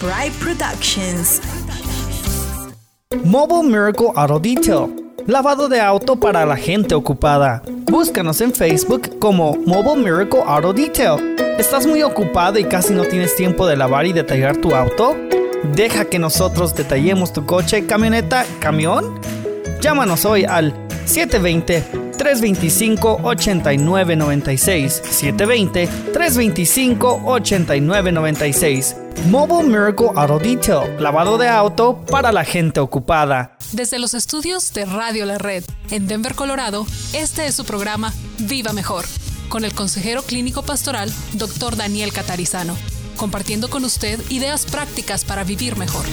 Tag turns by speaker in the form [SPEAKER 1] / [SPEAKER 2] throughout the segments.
[SPEAKER 1] Bright Productions.
[SPEAKER 2] Mobile Miracle Auto Detail. Lavado de auto para la gente ocupada. Búscanos en Facebook como Mobile Miracle Auto Detail. ¿Estás muy ocupado y casi no tienes tiempo de lavar y detallar tu auto? Deja que nosotros detallemos tu coche, camioneta, camión. Llámanos hoy al 720-325-8996. 720-325-8996. Mobile Miracle Auto Detail. Lavado de auto para la gente ocupada.
[SPEAKER 3] Desde los estudios de Radio La Red en Denver, Colorado, este es su programa Viva Mejor, con el consejero clínico pastoral, Dr. Daniel Catarizano, compartiendo con usted ideas prácticas para vivir mejor.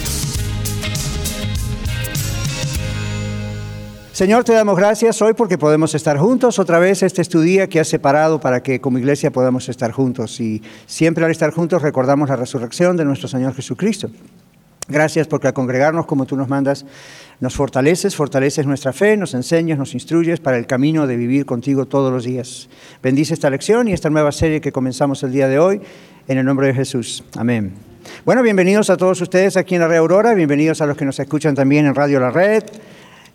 [SPEAKER 4] Señor, te damos gracias hoy porque podemos estar juntos. Otra vez este es tu día que has separado para que como iglesia podamos estar juntos. Y siempre al estar juntos recordamos la resurrección de nuestro Señor Jesucristo. Gracias porque al congregarnos como tú nos mandas, nos fortaleces, fortaleces nuestra fe, nos enseñas, nos instruyes para el camino de vivir contigo todos los días. Bendice esta lección y esta nueva serie que comenzamos el día de hoy, en el nombre de Jesús. Amén. Bueno, bienvenidos a todos ustedes aquí en la Red Aurora, bienvenidos a los que nos escuchan también en Radio La Red.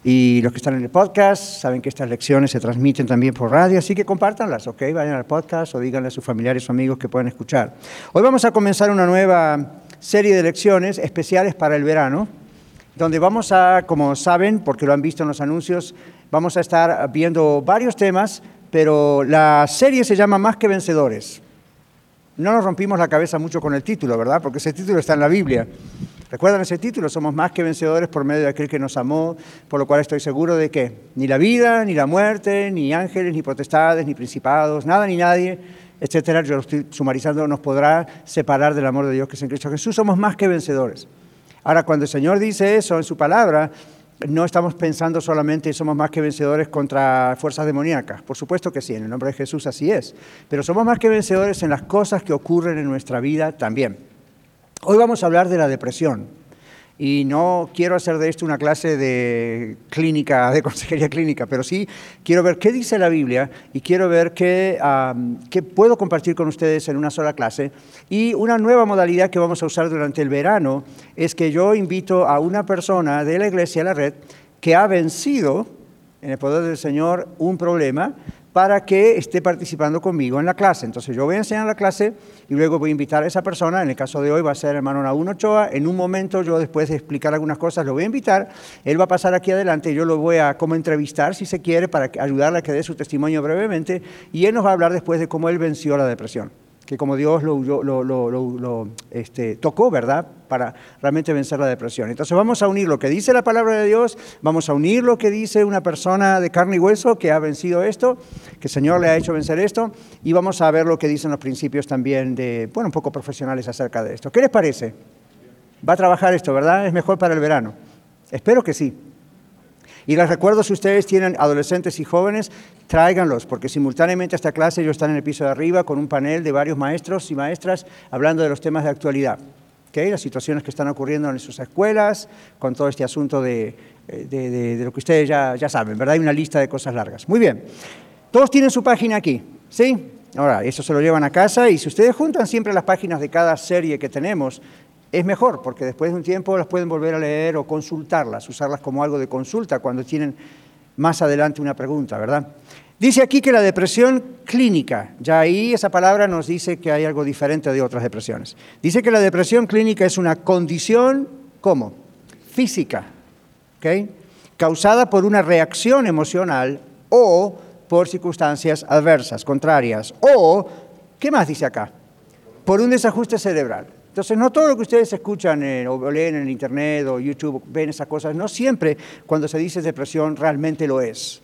[SPEAKER 4] Y los que están en el podcast saben que estas lecciones se transmiten también por radio, así que compártanlas, ¿ok? Vayan al podcast o díganle a sus familiares o amigos que pueden escuchar. Hoy vamos a comenzar una nueva serie de lecciones especiales para el verano, donde vamos a, como saben, porque lo han visto en los anuncios, vamos a estar viendo varios temas, pero la serie se llama Más que Vencedores. No nos rompimos la cabeza mucho con el título, ¿verdad? Porque ese título está en la Biblia. ¿Recuerdan ese título? Somos más que vencedores por medio de aquel que nos amó, por lo cual estoy seguro de que ni la vida, ni la muerte, ni ángeles, ni potestades, ni principados, nada ni nadie, etcétera, yo lo estoy sumarizando, nos podrá separar del amor de Dios que es en Cristo Jesús. Somos más que vencedores. Ahora, cuando el Señor dice eso en su palabra, no estamos pensando solamente somos más que vencedores contra fuerzas demoníacas. Por supuesto que sí, en el nombre de Jesús así es. Pero somos más que vencedores en las cosas que ocurren en nuestra vida también. Hoy vamos a hablar de la depresión y no quiero hacer de esto una clase de clínica, de consejería clínica, pero sí quiero ver qué dice la Biblia y quiero ver qué, puedo compartir con ustedes en una sola clase. Y una nueva modalidad que vamos a usar durante el verano es que yo invito a una persona de la iglesia, la red, que ha vencido en el poder del Señor un problema, para que esté participando conmigo en la clase. Entonces yo voy a enseñar la clase y luego voy a invitar a esa persona, en el caso de hoy va a ser el hermano Naúl Ochoa, en un momento yo después de explicar algunas cosas lo voy a invitar, él va a pasar aquí adelante yo lo voy a como entrevistar si se quiere para ayudarle a que dé su testimonio brevemente. Y él nos va a hablar después de cómo él venció la depresión que como Dios lo, este, tocó, ¿verdad? Para realmente vencer la depresión. Entonces vamos a unir lo que dice la palabra de Dios, vamos a unir lo que dice una persona de carne y hueso que ha vencido esto, que el Señor le ha hecho vencer esto, y vamos a ver lo que dicen los principios también de, bueno, un poco profesionales acerca de esto. ¿Qué les parece? Va a trabajar esto, ¿verdad? Es mejor para el verano. Espero que sí. Y les recuerdo, si ustedes tienen adolescentes y jóvenes, tráiganlos, porque simultáneamente a esta clase ellos están en el piso de arriba con un panel de varios maestros y maestras hablando de los temas de actualidad. ¿okay? Las situaciones que están ocurriendo en sus escuelas, con todo este asunto de, de, de, lo que ustedes ya, ya saben, ¿verdad? Hay una lista de cosas largas. Muy bien. Todos tienen su página aquí, ¿sí? Ahora, eso se lo llevan a casa y si ustedes juntan siempre las páginas de cada serie que tenemos, es mejor, porque después de un tiempo las pueden volver a leer o consultarlas, usarlas como algo de consulta cuando tienen más adelante una pregunta, ¿verdad? Dice aquí que la depresión clínica, ya ahí esa palabra nos dice que hay algo diferente de otras depresiones. Dice que la depresión clínica es una condición, ¿cómo? Física, ¿ok? Causada por una reacción emocional o por circunstancias adversas, contrarias, o, ¿qué más dice acá? Por un desajuste cerebral. Entonces, no todo lo que ustedes escuchan o leen en Internet o YouTube, ven esas cosas, no siempre cuando se dice depresión realmente lo es.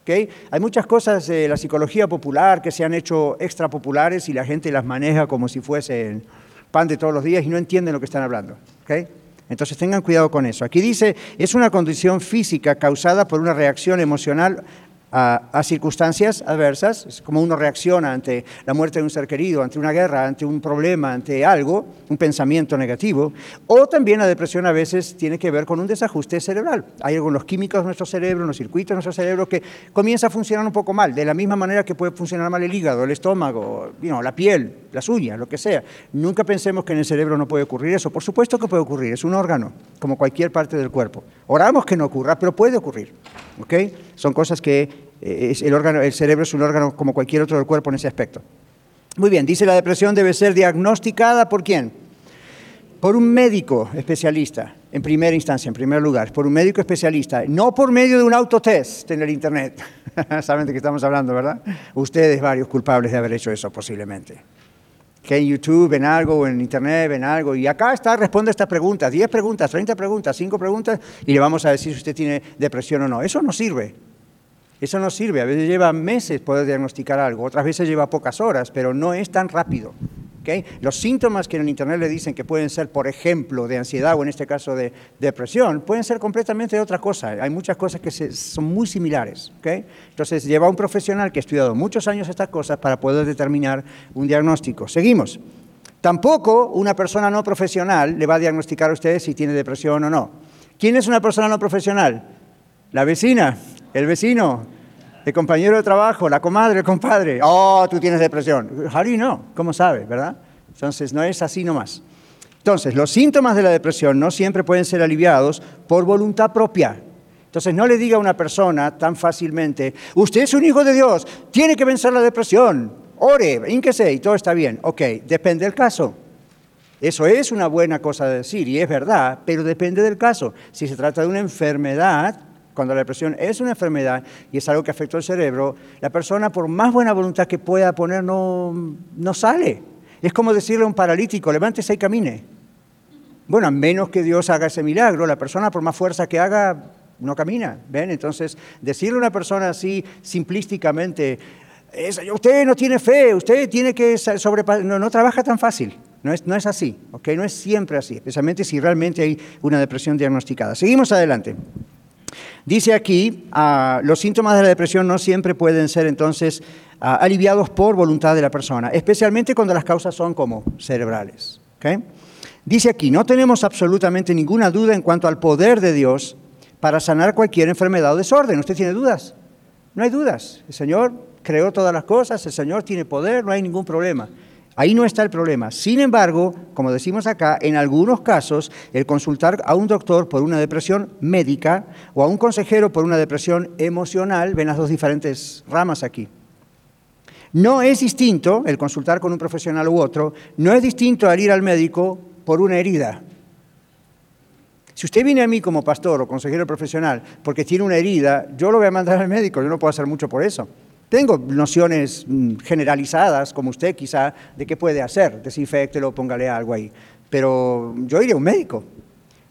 [SPEAKER 4] ¿Okay? Hay muchas cosas de la psicología popular que se han hecho extra populares y la gente las maneja como si fuesen pan de todos los días y no entienden lo que están hablando. ¿okay? Entonces tengan cuidado con eso. Aquí dice, es una condición física causada por una reacción emocional a, circunstancias adversas, es como uno reacciona ante la muerte de un ser querido, ante una guerra, ante un problema, ante algo, un pensamiento negativo, o también la depresión a veces tiene que ver con un desajuste cerebral. Hay algunos químicos en nuestro cerebro, en los circuitos de nuestro cerebro que comienza a funcionar un poco mal, de la misma manera que puede funcionar mal el hígado, el estómago, la piel, las uñas, lo que sea. Nunca pensemos que en el cerebro no puede ocurrir eso. Por supuesto que puede ocurrir, es un órgano, como cualquier parte del cuerpo. Oramos que no ocurra, pero puede ocurrir. ¿okay? Son cosas que el, órgano, el cerebro es un órgano como cualquier otro del cuerpo en ese aspecto. Muy bien, dice la depresión debe ser diagnosticada por quién? Por un médico especialista, en primera instancia, en primer lugar, por un médico especialista, no por medio de un autotest en el Internet. Saben de qué estamos hablando, ¿verdad? Ustedes, varios culpables de haber hecho eso posiblemente. Que en YouTube ven algo o en Internet ven algo y acá está, responde estas preguntas, 10 preguntas, 30 preguntas, 5 preguntas y le vamos a decir si usted tiene depresión o no. Eso no sirve. Eso no sirve, a veces lleva meses poder diagnosticar algo, otras veces lleva pocas horas, pero no es tan rápido. Los síntomas que en el Internet le dicen que pueden ser, por ejemplo, de ansiedad o en este caso de depresión, pueden ser completamente de otra cosa. Hay muchas cosas que son muy similares. Entonces, lleva un profesional que ha estudiado muchos años estas cosas para poder determinar un diagnóstico. Seguimos. Tampoco una persona no profesional le va a diagnosticar a usted si tiene depresión o no. ¿Quién es una persona no profesional? La vecina, el vecino, el compañero de trabajo, la comadre, el compadre. Oh, tú tienes depresión. Harry no, ¿cómo sabe, verdad? Entonces, no es así nomás. Entonces, los síntomas de la depresión no siempre pueden ser aliviados por voluntad propia. Entonces, no le diga a una persona tan fácilmente, usted es un hijo de Dios, tiene que vencer la depresión, ore, ínquese y todo está bien. Ok, depende del caso. Eso es una buena cosa de decir y es verdad, pero depende del caso. Si se trata de una enfermedad, cuando la depresión es una enfermedad y es algo que afecta al cerebro, la persona, por más buena voluntad que pueda poner, no, no sale. Es como decirle a un paralítico, levántese y camine. Bueno, a menos que Dios haga ese milagro, la persona, por más fuerza que haga, no camina. ¿Ven? Entonces, decirle a una persona así, simplísticamente, usted no tiene fe, usted tiene que sobrepasar, no, no trabaja tan fácil. No es, no es así, ¿ok? No es siempre así, especialmente si realmente hay una depresión diagnosticada. Seguimos adelante. Dice aquí, ah, los síntomas de la depresión no siempre pueden ser entonces ah, aliviados por voluntad de la persona, especialmente cuando las causas son como cerebrales. Dice aquí, no tenemos absolutamente ninguna duda en cuanto al poder de Dios para sanar cualquier enfermedad o desorden. ¿Usted tiene dudas? No hay dudas. El Señor creó todas las cosas, el Señor tiene poder, no hay ningún problema. Ahí no está el problema. Sin embargo, como decimos acá, en algunos casos el consultar a un doctor por una depresión médica o a un consejero por una depresión emocional, ven las dos diferentes ramas aquí. No es distinto el consultar con un profesional u otro, no es distinto al ir al médico por una herida. Si usted viene a mí como pastor o consejero profesional porque tiene una herida, yo lo voy a mandar al médico, yo no puedo hacer mucho por eso. Tengo nociones mm, generalizadas, como usted quizá, de qué puede hacer. Desinfectelo, póngale algo ahí. Pero yo iré a un médico.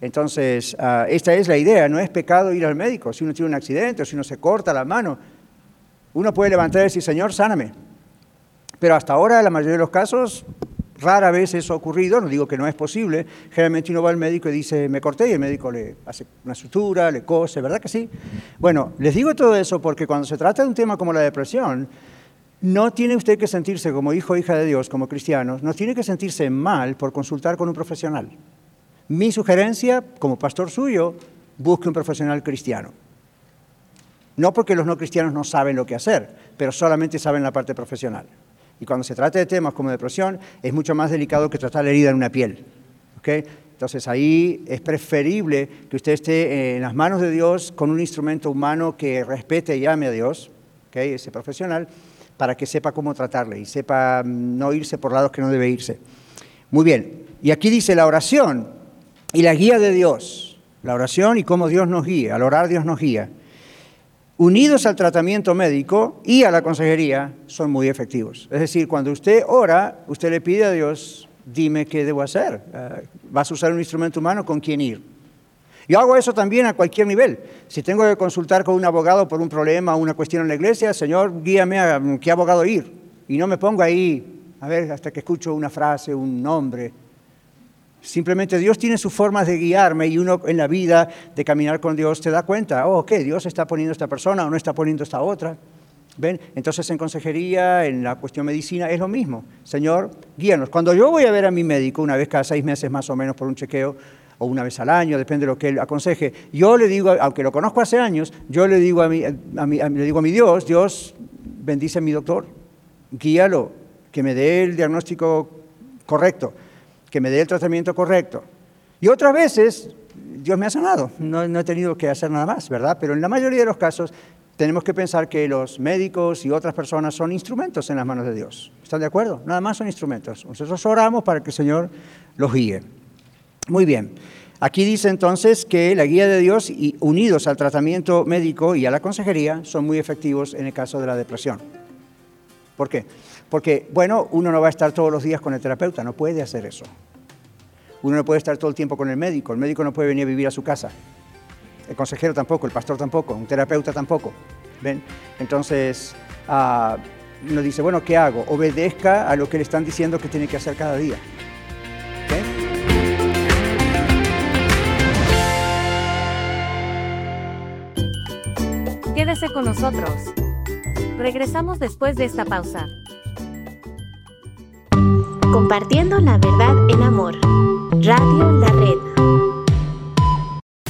[SPEAKER 4] Entonces, ah, esta es la idea. No es pecado ir al médico. Si uno tiene un accidente o si uno se corta la mano, uno puede levantar y decir, Señor, sáname. Pero hasta ahora, en la mayoría de los casos, Rara vez eso ha ocurrido, no digo que no es posible. Generalmente uno va al médico y dice, me corté, y el médico le hace una sutura, le cose, ¿verdad que sí? Bueno, les digo todo eso porque cuando se trata de un tema como la depresión, no tiene usted que sentirse como hijo o hija de Dios, como cristianos, no tiene que sentirse mal por consultar con un profesional. Mi sugerencia, como pastor suyo, busque un profesional cristiano. No porque los no cristianos no saben lo que hacer, pero solamente saben la parte profesional. Y cuando se trata de temas como depresión, es mucho más delicado que tratar la herida en una piel. Entonces ahí es preferible que usted esté en las manos de Dios con un instrumento humano que respete y ame a Dios, ese profesional, para que sepa cómo tratarle y sepa mm, no irse por lados que no debe irse. Muy bien, y aquí dice la oración y la guía de Dios. La oración y cómo Dios nos guía. Al orar Dios nos guía unidos al tratamiento médico y a la consejería, son muy efectivos. Es decir, cuando usted ora, usted le pide a Dios, dime qué debo hacer. Eh, ¿Vas a usar un instrumento humano? ¿Con quién ir? Yo hago eso también a cualquier nivel. Si tengo que consultar con un abogado por un problema o una cuestión en la iglesia, Señor, guíame a qué abogado ir. Y no me pongo ahí, a ver, hasta que escucho una frase, un nombre. Simplemente Dios tiene sus formas de guiarme y uno en la vida de caminar con Dios te da cuenta, oh, ok, Dios está poniendo esta persona o no está poniendo esta otra. ¿Ven? Entonces en consejería, en la cuestión medicina, es lo mismo. Señor, guíanos. Cuando yo voy a ver a mi médico, una vez cada seis meses más o menos por un chequeo, o una vez al año, depende de lo que él aconseje, yo le digo, aunque lo conozco hace años, yo a mi, le digo a mi Dios, Dios bendice a mi doctor, guíalo, que me dé el diagnóstico correcto, que me dé el tratamiento correcto. Y otras veces Dios me ha sanado, no, no he tenido que hacer nada más, ¿verdad? Pero en la mayoría de los casos tenemos que pensar que los médicos y otras personas son instrumentos en las manos de Dios. ¿Están de acuerdo? Nada más son instrumentos. Nosotros oramos para que el Señor los guíe. Muy bien. Aquí dice entonces que la guía de Dios y unidos al tratamiento médico y a la consejería son muy efectivos en el caso de la depresión. ¿Por qué? Porque, bueno, uno no va a estar todos los días con el terapeuta, no puede hacer eso. Uno no puede estar todo el tiempo con el médico, el médico no puede venir a vivir a su casa el consejero tampoco, el pastor tampoco, un terapeuta tampoco. ¿Ven? Entonces, uh, uno dice, bueno, ¿qué hago? Obedezca a lo que le están diciendo que tiene que hacer cada día.
[SPEAKER 5] Quédese con nosotros. Regresamos después de esta pausa. Compartiendo la verdad en amor. Radio La Red.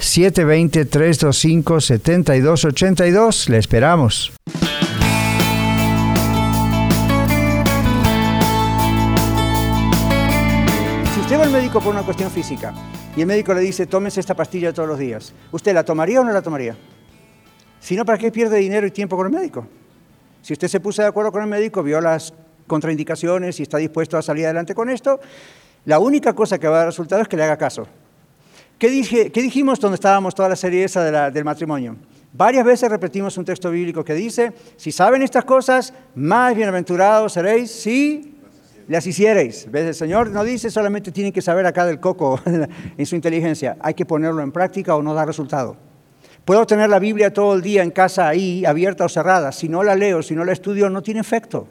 [SPEAKER 4] 720-325-7282. Le esperamos. Si usted va al médico por una cuestión física y el médico le dice, tómese esta pastilla todos los días, ¿usted la tomaría o no la tomaría? Si no, ¿para qué pierde dinero y tiempo con el médico? Si usted se puso de acuerdo con el médico, vio las contraindicaciones y está dispuesto a salir adelante con esto, la única cosa que va a dar resultado es que le haga caso. ¿Qué, dijimos donde estábamos toda la serie esa del matrimonio? Varias veces repetimos un texto bíblico que dice, si saben estas cosas, más bienaventurados seréis si las hiciereis. ¿Ves? El Señor no dice solamente tienen que saber acá del coco en su inteligencia, hay que ponerlo en práctica o no da resultado. Puedo tener la Biblia todo el día en casa ahí, abierta o cerrada. Si no la leo, si no la estudio, no tiene efecto.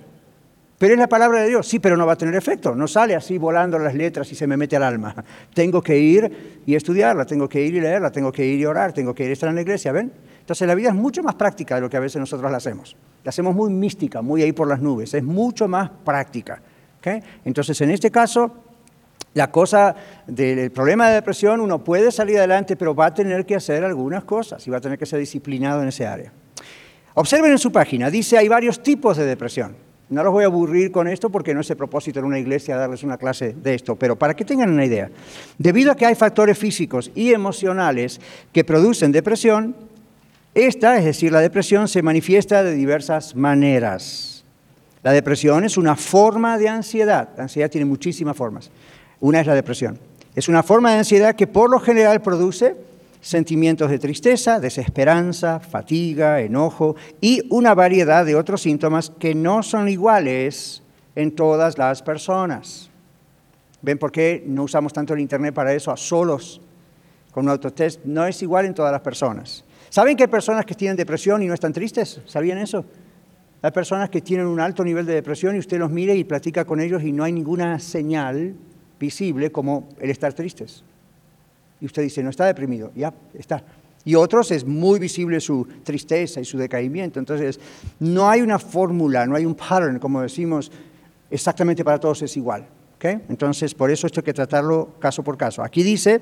[SPEAKER 4] Pero es la palabra de Dios, sí, pero no va a tener efecto. No sale así volando las letras y se me mete al alma. Tengo que ir y estudiarla, tengo que ir y leerla, tengo que ir y orar, tengo que ir y estar en la iglesia, ¿ven? Entonces la vida es mucho más práctica de lo que a veces nosotros la hacemos. La hacemos muy mística, muy ahí por las nubes, es mucho más práctica. Entonces en este caso, la cosa del problema de depresión, uno puede salir adelante, pero va a tener que hacer algunas cosas y va a tener que ser disciplinado en ese área. Observen en su página, dice hay varios tipos de depresión. No los voy a aburrir con esto porque no es el propósito en una iglesia darles una clase de esto, pero para que tengan una idea, debido a que hay factores físicos y emocionales que producen depresión, esta, es decir, la depresión, se manifiesta de diversas maneras. La depresión es una forma de ansiedad. La ansiedad tiene muchísimas formas. Una es la depresión. Es una forma de ansiedad que por lo general produce sentimientos de tristeza, desesperanza, fatiga, enojo y una variedad de otros síntomas que no son iguales en todas las personas. ¿Ven por qué no usamos tanto el Internet para eso a solos con un autotest? No es igual en todas las personas. ¿Saben que hay personas que tienen depresión y no están tristes? ¿Sabían eso? Hay personas que tienen un alto nivel de depresión y usted los mire y platica con ellos y no hay ninguna señal visible como el estar tristes. Y usted dice, no está deprimido, ya está. Y otros es muy visible su tristeza y su decaimiento. Entonces, no hay una fórmula, no hay un pattern, como decimos, exactamente para todos es igual. ¿okay? Entonces, por eso esto hay que tratarlo caso por caso. Aquí dice,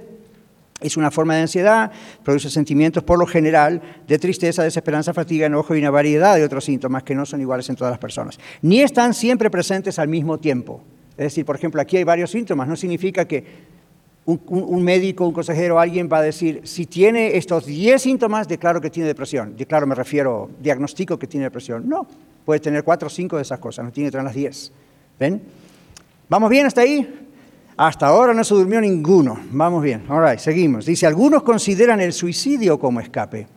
[SPEAKER 4] es una forma de ansiedad, produce sentimientos por lo general de tristeza, desesperanza, fatiga, enojo y una variedad de otros síntomas que no son iguales en todas las personas. Ni están siempre presentes al mismo tiempo. Es decir, por ejemplo, aquí hay varios síntomas, no significa que un, médico, un consejero, alguien va a decir, si tiene estos 10 síntomas, declaro que tiene depresión. Declaro, me refiero, diagnostico que tiene depresión. No, puede tener 4 o 5 de esas cosas, no tiene que tener las 10. ¿Ven? ¿Vamos bien hasta ahí? Hasta ahora no se durmió ninguno. Vamos bien. All seguimos. Dice, algunos consideran el suicidio como escape.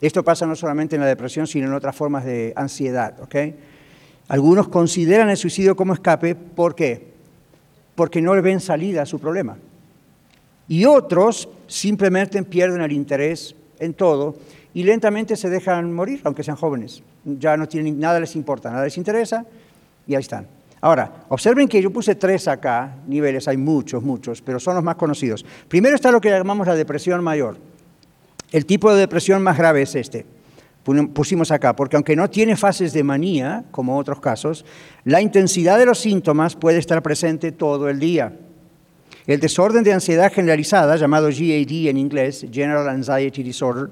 [SPEAKER 4] Esto pasa no solamente en la depresión, sino en otras formas de ansiedad, ¿ok? Algunos consideran el suicidio como escape, ¿por qué? Porque no le ven salida a su problema y otros simplemente pierden el interés en todo y lentamente se dejan morir, aunque sean jóvenes. Ya no tienen nada les importa, nada les interesa y ahí están. Ahora, observen que yo puse tres acá, niveles, hay muchos, muchos, pero son los más conocidos. Primero está lo que llamamos la depresión mayor. El tipo de depresión más grave es este. Pusimos acá, porque aunque no tiene fases de manía, como otros casos, la intensidad de los síntomas puede estar presente todo el día. El desorden de ansiedad generalizada, llamado GAD en inglés, General Anxiety Disorder,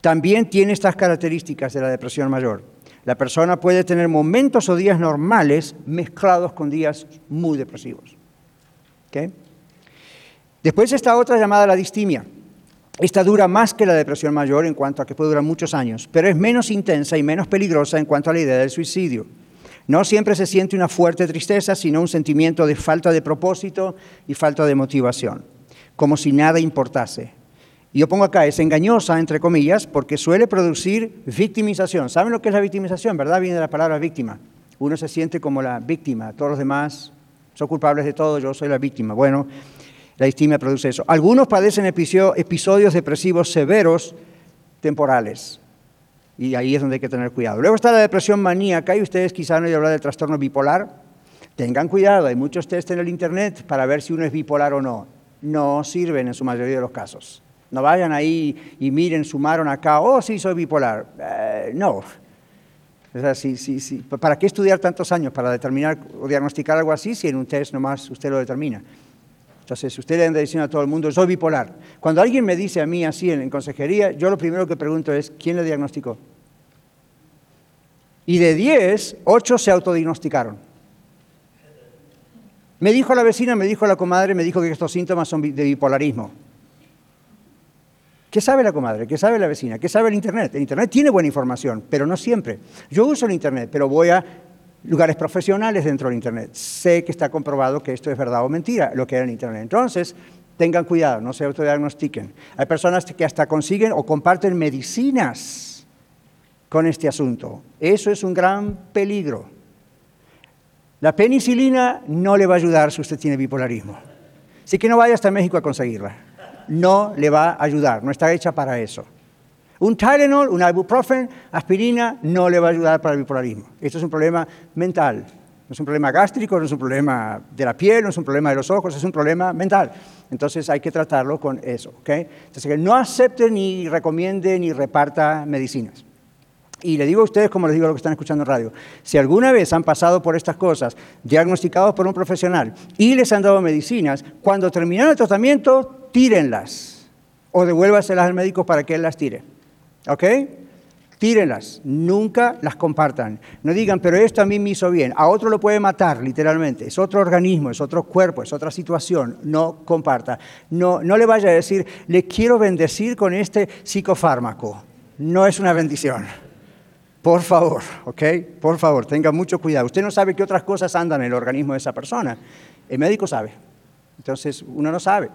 [SPEAKER 4] también tiene estas características de la depresión mayor. La persona puede tener momentos o días normales mezclados con días muy depresivos. Después está otra llamada la distimia. Esta dura más que la depresión mayor en cuanto a que puede durar muchos años, pero es menos intensa y menos peligrosa en cuanto a la idea del suicidio. No siempre se siente una fuerte tristeza, sino un sentimiento de falta de propósito y falta de motivación, como si nada importase. Y yo pongo acá, es engañosa, entre comillas, porque suele producir victimización. ¿Saben lo que es la victimización? ¿Verdad? Viene de la palabra víctima. Uno se siente como la víctima, todos los demás son culpables de todo, yo soy la víctima. Bueno, la distimia produce eso. Algunos padecen episodios depresivos severos temporales. Y ahí es donde hay que tener cuidado. Luego está la depresión maníaca y ustedes quizás no oído hablar del trastorno bipolar. Tengan cuidado, hay muchos test en el Internet para ver si uno es bipolar o no. No sirven en su mayoría de los casos. No vayan ahí y miren, sumaron acá, oh, sí, soy bipolar. Eh, no. sí, sí. ¿Para qué estudiar tantos años para determinar o diagnosticar algo así si en un test nomás usted lo determina? Entonces, usted le anda diciendo a todo el mundo, soy bipolar. Cuando alguien me dice a mí así en, consejería, yo lo primero que pregunto es, ¿quién le diagnosticó? Y de 10, 8 se autodiagnosticaron. Me dijo la vecina, me dijo la comadre, me dijo que estos síntomas son de bipolarismo. ¿Qué sabe la comadre? ¿Qué sabe la vecina? ¿Qué sabe el Internet? El Internet tiene buena información, pero no siempre. Yo uso el Internet, pero voy a lugares profesionales dentro del Internet. Sé que está comprobado que esto es verdad o mentira, lo que hay en Internet. Entonces, tengan cuidado, no se autodiagnostiquen. Hay personas que hasta consiguen o comparten medicinas con este asunto. Eso es un gran peligro. La penicilina no le va a ayudar si usted tiene bipolarismo. Así que no vaya hasta México a conseguirla. No le va a ayudar, no está hecha para eso. Un Tylenol, un ibuprofen, aspirina, no le va a ayudar para el bipolarismo. Esto es un problema mental. No es un problema gástrico, no es un problema de la piel, no es un problema de los ojos, es un problema mental. Entonces hay que tratarlo con eso. ¿okay? Entonces que no acepte ni recomiende ni reparta medicinas. Y le digo a ustedes, como les digo a los que están escuchando en radio, si alguna vez han pasado por estas cosas, diagnosticados por un profesional y les han dado medicinas, cuando terminan el tratamiento, tírenlas o devuélvaselas al médico para que él las tire. ¿Ok? Tírenlas, nunca las compartan. No digan, pero esto a mí me hizo bien. A otro lo puede matar, literalmente. Es otro organismo, es otro cuerpo, es otra situación. No comparta. No, no le vaya a decir, le quiero bendecir con este psicofármaco. No es una bendición. Por favor, ¿ok? Por favor, tenga mucho cuidado. Usted no sabe qué otras cosas andan en el organismo de esa persona. El médico sabe. Entonces, uno no sabe.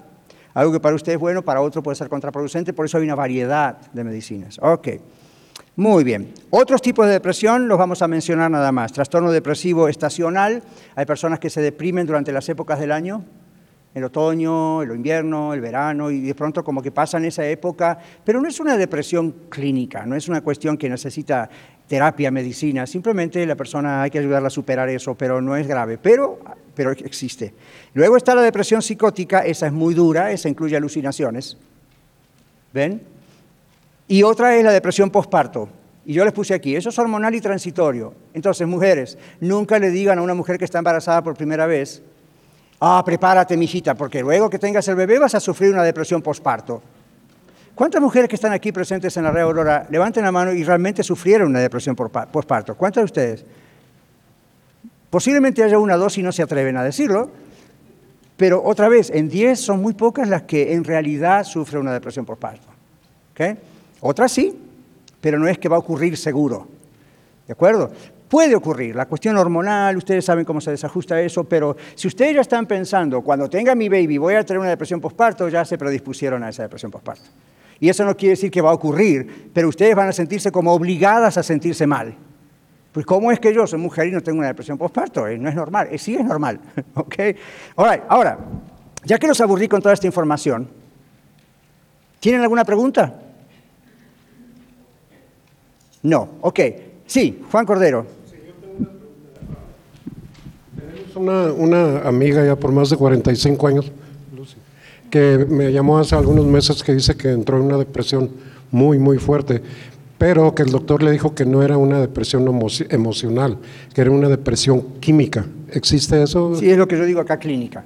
[SPEAKER 4] Algo que para usted es bueno, para otro puede ser contraproducente, por eso hay una variedad de medicinas. Ok, muy bien. Otros tipos de depresión los vamos a mencionar nada más. Trastorno depresivo estacional, hay personas que se deprimen durante las épocas del año. el otoño, el invierno, el verano, y de pronto como que pasa en esa época, pero no es una depresión clínica, no es una cuestión que necesita terapia, medicina, simplemente la persona hay que ayudarla a superar eso, pero no es grave, pero, pero existe. Luego está la depresión psicótica, esa es muy dura, esa incluye alucinaciones, ¿ven? Y otra es la depresión postparto. Y yo les puse aquí, eso es hormonal y transitorio. Entonces, mujeres, nunca le digan a una mujer que está embarazada por primera vez, ah, prepárate, mijita, porque luego que tengas el bebé vas a sufrir una depresión postparto. ¿Cuántas mujeres que están aquí presentes en la red Aurora levanten la mano y realmente sufrieron una depresión postparto? ¿Cuántas de ustedes? Posiblemente haya una o dos y no se atreven a decirlo, pero otra vez, en 10 son muy pocas las que en realidad sufren una depresión postparto. ¿Okay? Otras sí, pero no es que va a ocurrir seguro. ¿De acuerdo? Puede ocurrir, la cuestión hormonal, ustedes saben cómo se desajusta eso, pero si ustedes ya están pensando, cuando tenga mi baby voy a tener una depresión postparto, ya se predispusieron a esa depresión postparto. Y eso no quiere decir que va a ocurrir, pero ustedes van a sentirse como obligadas a sentirse mal. Pues ¿cómo es que yo soy mujer y no tengo una depresión postparto? Eh, no es normal, eh, sí es normal. ¿ok? ahora, ya que los aburrí con toda esta información, ¿tienen alguna pregunta? No, ok. Sí, Juan Cordero.
[SPEAKER 6] Tenemos una, una amiga ya por más de 45 años, que me llamó hace algunos meses que dice que entró en una depresión muy, muy fuerte, pero que el doctor le dijo que no era una depresión emocional, que era una depresión química. ¿Existe eso?
[SPEAKER 4] Sí, es lo que yo digo acá clínica.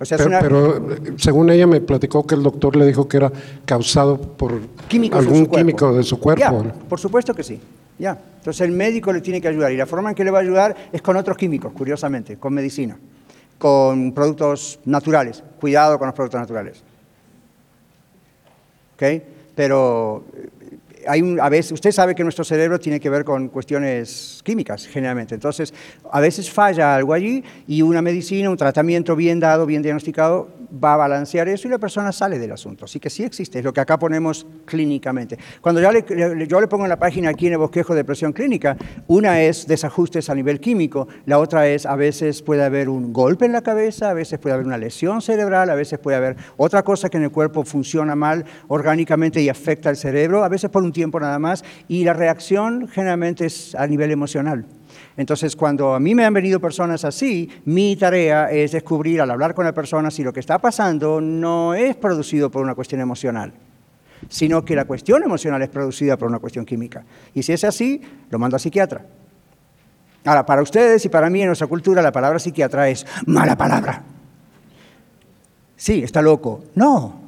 [SPEAKER 6] pero, según ella me platicó que el doctor le dijo que era causado por algún químico de su cuerpo.
[SPEAKER 4] por supuesto que sí. Ya. Entonces el médico le tiene que ayudar y la forma en que le va a ayudar es con otros químicos, curiosamente, con medicina, con productos naturales. Cuidado con los productos naturales. ¿Ok? Pero a veces, usted sabe que nuestro cerebro tiene que ver con cuestiones químicas, generalmente. Entonces, a veces falla algo allí y una medicina, un tratamiento bien dado, bien diagnosticado, va a balancear eso y la persona sale del asunto. Así que sí existe, es lo que acá ponemos clínicamente. Cuando yo le, yo le pongo en la página aquí en el bosquejo de presión clínica, una es desajustes a nivel químico, la otra es a veces puede haber un golpe en la cabeza, a veces puede haber una lesión cerebral, a veces puede haber otra cosa que en el cuerpo funciona mal orgánicamente y afecta al cerebro, a veces por un tiempo nada más, y la reacción generalmente es a nivel emocional. Entonces, cuando a mí me han venido personas así, mi tarea es descubrir al hablar con la persona si lo que está pasando no es producido por una cuestión emocional, sino que la cuestión emocional es producida por una cuestión química. Y si es así, lo mando a psiquiatra. Ahora, para ustedes y para mí en nuestra cultura la palabra psiquiatra es mala palabra. Sí, está loco. No,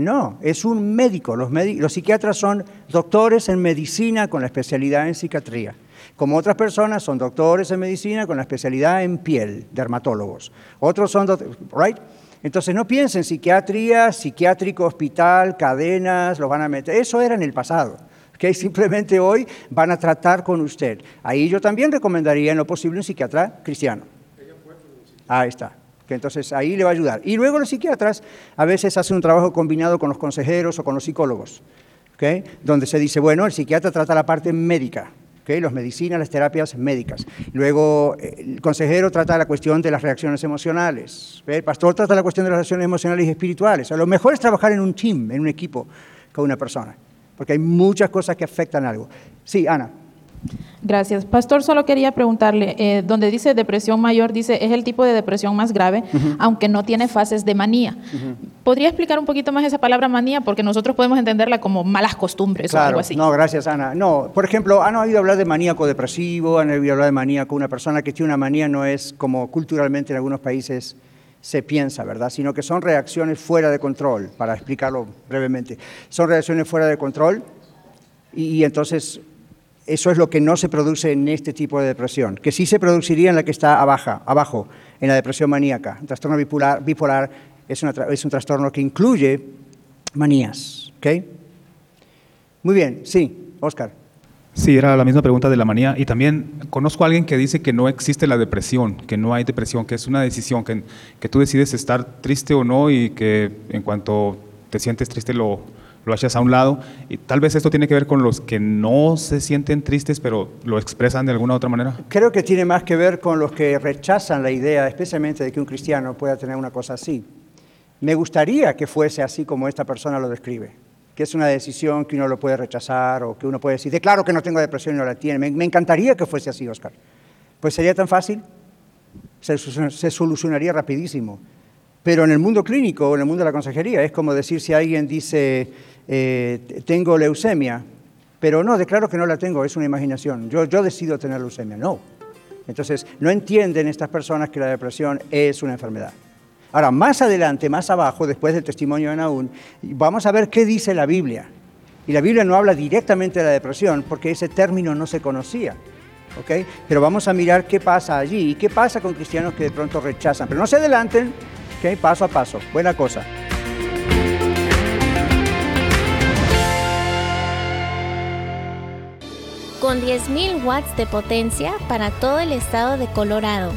[SPEAKER 4] no, es un médico. Los, los, psiquiatras son doctores en medicina con la especialidad en psiquiatría. Como otras personas son doctores en medicina con la especialidad en piel, dermatólogos. Otros son, right? Entonces no piensen psiquiatría, psiquiátrico, hospital, cadenas, los van a meter. Eso era en el pasado. Okay? Simplemente hoy van a tratar con usted. Ahí yo también recomendaría en lo posible un psiquiatra cristiano. Ahí está entonces ahí le va a ayudar. Y luego los psiquiatras a veces hacen un trabajo combinado con los consejeros o con los psicólogos, donde se dice, bueno, el psiquiatra trata la parte médica, ¿okay? las medicinas, las terapias médicas. Luego el consejero trata la cuestión de las reacciones emocionales, el pastor trata la cuestión de las reacciones emocionales y espirituales. lo mejor es trabajar en un team, en un equipo con una persona, porque hay muchas cosas que afectan algo. Sí, Ana.
[SPEAKER 7] Gracias. Pastor, solo quería preguntarle, eh, donde dice depresión mayor, dice es el tipo de depresión más grave, aunque no tiene fases de manía. ¿Podría explicar un poquito más esa palabra manía? Porque nosotros podemos entenderla como malas costumbres o algo así.
[SPEAKER 4] No, gracias, Ana. No, por ejemplo, ¿han oído hablar de maníaco depresivo? ¿Han oído hablar de maníaco? Una persona que tiene una manía no es como culturalmente en algunos países se piensa, ¿verdad? Sino que son reacciones fuera de control, para explicarlo brevemente. Son reacciones fuera de control y entonces eso es lo que no se produce en este tipo de depresión, que sí se produciría en la que está abajo, abajo en la depresión maníaca. Un trastorno bipolar, bipolar es, es, un trastorno que incluye manías. ¿okay? Muy bien, sí, Oscar.
[SPEAKER 8] Sí, era la misma pregunta de la manía. Y también conozco a alguien que dice que no existe la depresión, que no hay depresión, que es una decisión, que, que tú decides estar triste o no y que en cuanto te sientes triste lo, lo echas a un lado. Y tal vez esto tiene que ver con los que no se sienten tristes, pero lo expresan de alguna otra manera.
[SPEAKER 4] Creo que tiene más que ver con los que rechazan la idea, especialmente de que un cristiano pueda tener una cosa así. Me gustaría que fuese así como esta persona lo describe, que es una decisión que uno lo puede rechazar o que uno puede decir, claro que no tengo depresión y no la tiene. Me, me encantaría que fuese así, Oscar. Pues sería tan fácil, se, se solucionaría rapidísimo. Pero en el mundo clínico en el mundo de la consejería es como decir si alguien dice, eh, tengo leucemia, pero no, declaro que no la tengo, es una imaginación. Yo, yo decido tener leucemia, no. Entonces, no entienden estas personas que la depresión es una enfermedad. Ahora, más adelante, más abajo, después del testimonio de Naún, vamos a ver qué dice la Biblia. Y la Biblia no habla directamente de la depresión porque ese término no se conocía. ¿ok? Pero vamos a mirar qué pasa allí y qué pasa con cristianos que de pronto rechazan. Pero no se adelanten, ¿ok? paso a paso. Buena cosa.
[SPEAKER 5] Con 10.000 watts de potencia para todo el estado de Colorado.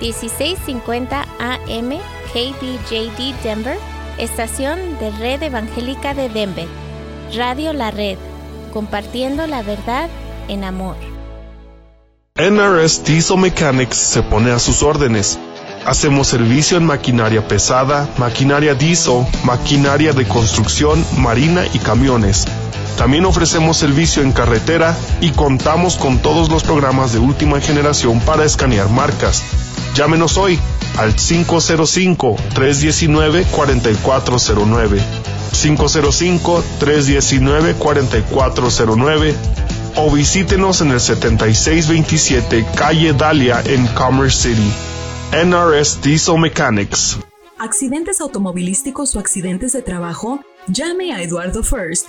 [SPEAKER 5] 1650 AM KBJD Denver, estación de Red Evangélica de Denver. Radio La Red, compartiendo la verdad en amor.
[SPEAKER 9] NRS Diesel Mechanics se pone a sus órdenes. Hacemos servicio en maquinaria pesada, maquinaria diesel, maquinaria de construcción, marina y camiones. También ofrecemos servicio en carretera y contamos con todos los programas de última generación para escanear marcas. Llámenos hoy al 505-319-4409. 505-319-4409 o visítenos en el 7627 Calle Dalia en Commerce City. NRS Diesel Mechanics.
[SPEAKER 1] ¿Accidentes automovilísticos o accidentes de trabajo? Llame a Eduardo First.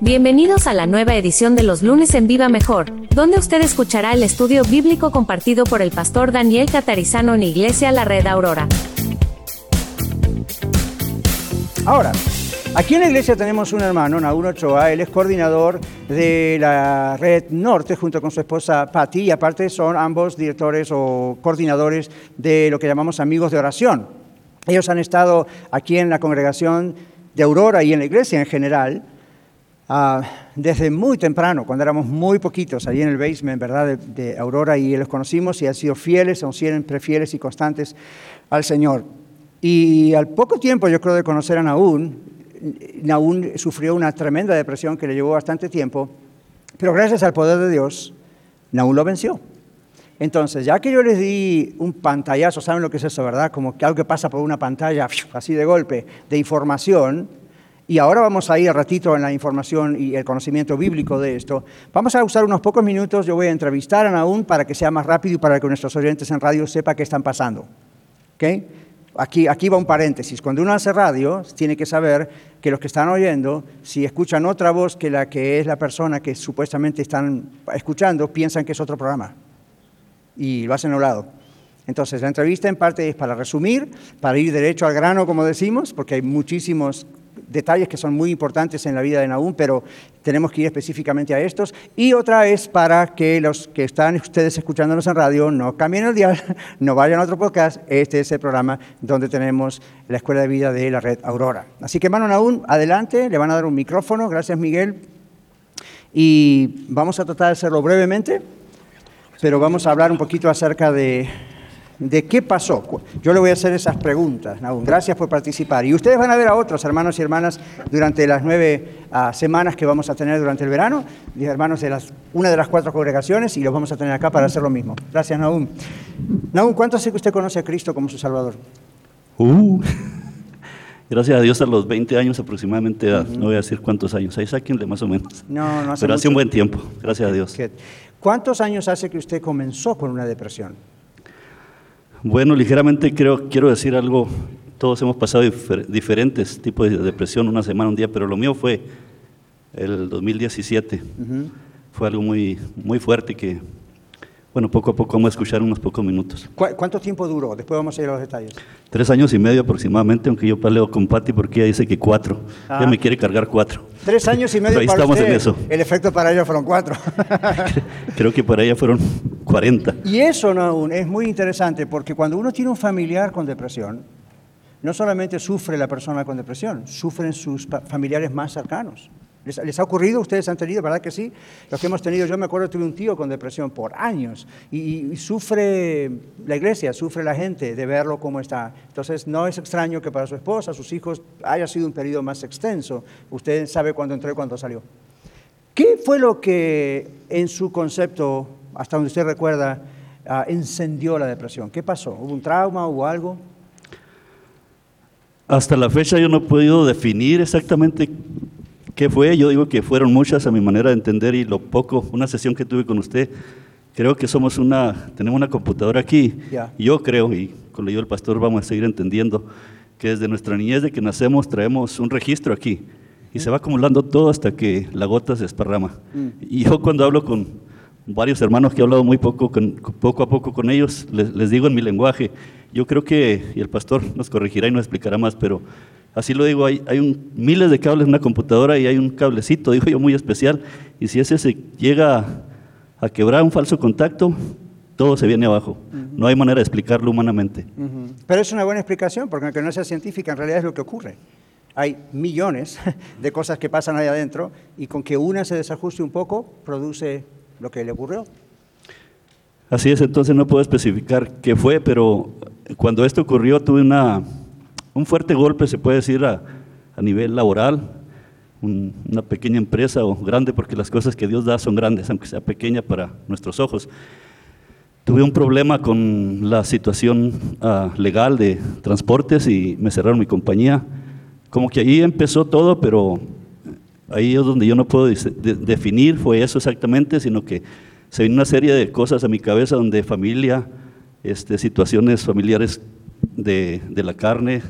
[SPEAKER 10] Bienvenidos a la nueva edición de los lunes en Viva Mejor, donde usted escuchará el estudio bíblico compartido por el pastor Daniel Catarizano en Iglesia La Red Aurora.
[SPEAKER 4] Ahora, aquí en la iglesia tenemos un hermano, Naúl Ochoa, él es coordinador de la Red Norte junto con su esposa Patti y aparte son ambos directores o coordinadores de lo que llamamos amigos de oración. Ellos han estado aquí en la congregación de Aurora y en la iglesia en general Ah, desde muy temprano, cuando éramos muy poquitos, allí en el basement, ¿verdad?, de, Aurora, y los conocimos y han sido fieles, son siempre fieles y constantes al Señor. Y al poco tiempo, yo creo, de conocer a Naún, Naún sufrió una tremenda depresión que le llevó bastante tiempo, pero gracias al poder de Dios, Naún lo venció. Entonces, ya que yo les di un pantallazo, ¿saben lo que es eso, verdad? Como que algo que pasa por una pantalla, así de golpe, de información, y ahora vamos a ir ratito en la información y el conocimiento bíblico de esto. Vamos a usar unos pocos minutos, yo voy a entrevistar a Naún para que sea más rápido y para que nuestros oyentes en radio sepan qué están pasando. ¿Okay? Aquí, aquí va un paréntesis. Cuando uno hace radio, tiene que saber que los que están oyendo, si escuchan otra voz que la que es la persona que supuestamente están escuchando, piensan que es otro programa. Y lo hacen a un lado. Entonces, la entrevista en parte es para resumir, para ir derecho al grano, como decimos, porque hay muchísimos detalles que son muy importantes en la vida de Nahum, pero tenemos que ir específicamente a estos. Y otra es para que los que están ustedes escuchándonos en radio no cambien el dial, no vayan a otro podcast. Este es el programa donde tenemos la Escuela de Vida de la Red Aurora. Así que, hermano Nahum, adelante, le van a dar un micrófono. Gracias, Miguel. Y vamos a tratar de hacerlo brevemente, pero vamos a hablar un poquito acerca de de qué pasó. Yo le voy a hacer esas preguntas, Gracias por participar. Y ustedes van a ver a otros hermanos y hermanas durante las nueve ah, semanas que vamos a tener durante el verano, hermanos de las, una de las cuatro congregaciones, y los vamos a tener acá para hacer lo mismo. Gracias, Naum. Naum, ¿cuánto hace que usted conoce a Cristo como su Salvador?
[SPEAKER 11] Uh, gracias a Dios a los 20 años aproximadamente, no voy a decir cuántos años, ahí sáquenle más o menos.
[SPEAKER 4] No, no hace
[SPEAKER 11] Pero hace un buen tiempo, gracias a Dios.
[SPEAKER 4] ¿Cuántos años hace que usted comenzó con una depresión?
[SPEAKER 11] Bueno, ligeramente creo, quiero decir algo. Todos hemos pasado diferentes tipos de depresión, una semana, un día, pero lo mío fue el 2017. Fue algo muy, muy fuerte que bueno, poco a poco vamos a escuchar unos pocos minutos.
[SPEAKER 4] ¿Cuánto tiempo duró? Después vamos a ir a los detalles.
[SPEAKER 11] Tres años y medio aproximadamente, aunque yo paleo con Patti porque ella dice que cuatro.
[SPEAKER 4] Ah.
[SPEAKER 11] Ella me quiere cargar cuatro.
[SPEAKER 4] Tres años y medio
[SPEAKER 11] Ahí
[SPEAKER 4] para
[SPEAKER 11] estamos
[SPEAKER 4] usted.
[SPEAKER 11] en eso.
[SPEAKER 4] El efecto para ella fueron cuatro.
[SPEAKER 11] Creo que para ella fueron 40.
[SPEAKER 4] Y eso no, es muy interesante porque cuando uno tiene un familiar con depresión, no solamente sufre la persona con depresión, sufren sus familiares más cercanos. ¿Les, ha ocurrido? ¿Ustedes han tenido? ¿Verdad que sí? Los que hemos tenido, yo me acuerdo, tuve un tío con depresión por años y, y sufre la iglesia, sufre la gente de verlo como está. Entonces, no es extraño que para su esposa, sus hijos, haya sido un periodo más extenso. Usted sabe cuándo entró y cuándo salió. ¿Qué fue lo que en su concepto, hasta donde usted recuerda, ah, encendió la depresión? ¿Qué pasó? ¿Hubo un trauma? ¿Hubo algo?
[SPEAKER 11] Hasta la fecha yo no he podido definir exactamente qué fue. Yo digo que fueron muchas a mi manera de entender y lo poco, una sesión que tuve con usted, creo que somos una, tenemos una computadora aquí.
[SPEAKER 4] Ya.
[SPEAKER 11] Yo creo, y con lo yo el pastor vamos a seguir entendiendo, que desde nuestra niñez de que nacemos traemos un registro aquí y se va acumulando todo hasta que la gota se esparrama. Y yo cuando hablo con varios hermanos que he hablado muy poco, con- poco a poco con ellos, les, les digo en mi lenguaje, yo creo que, y el pastor nos corregirá y nos explicará más, pero así lo digo, hay, hay un- miles de cables en una computadora y hay un cablecito, digo yo, muy especial, y si ese se llega a, a quebrar un falso contacto, todo se viene abajo. No hay manera de explicarlo humanamente.
[SPEAKER 4] Pero es una buena explicación, porque aunque no sea científica, en realidad es lo que ocurre. Hay millones de cosas que pasan ahí adentro y con que una se desajuste un poco, produce lo que le ocurrió.
[SPEAKER 11] Así es, entonces no puedo especificar qué fue, pero cuando esto ocurrió tuve una, un fuerte golpe, se puede decir, a, nivel laboral, un- una pequeña empresa o grande, porque las cosas que Dios da son grandes, aunque sea pequeña para nuestros ojos. Tuve un problema con la situación ah, legal de transportes y me cerraron mi compañía. Como que ahí empezó todo, pero ahí es donde yo no puedo definir fue eso exactamente, sino que se vino una serie de cosas a mi cabeza donde familia, este, situaciones familiares de, de la carne,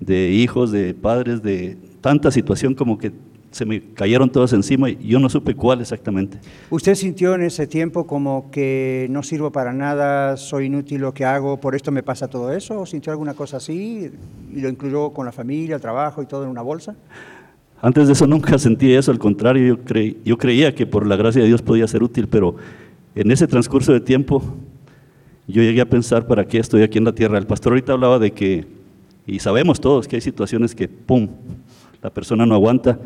[SPEAKER 11] de hijos, de padres, de tanta situación como que se me cayeron todas encima y yo no supe cuál exactamente.
[SPEAKER 4] ¿Usted sintió en ese tiempo como que no sirvo para nada, soy inútil lo que hago, por esto me pasa todo eso? ¿O sintió alguna cosa así y lo incluyó con la familia, el trabajo y todo en una bolsa?
[SPEAKER 11] Antes de eso nunca sentí eso, al contrario, yo, creí- yo creía que por la gracia de Dios podía ser útil, pero en ese transcurso de tiempo yo llegué a pensar, ¿para qué estoy aquí en la tierra? El pastor ahorita hablaba de que, y sabemos todos que hay situaciones que, ¡pum!, la persona no aguanta,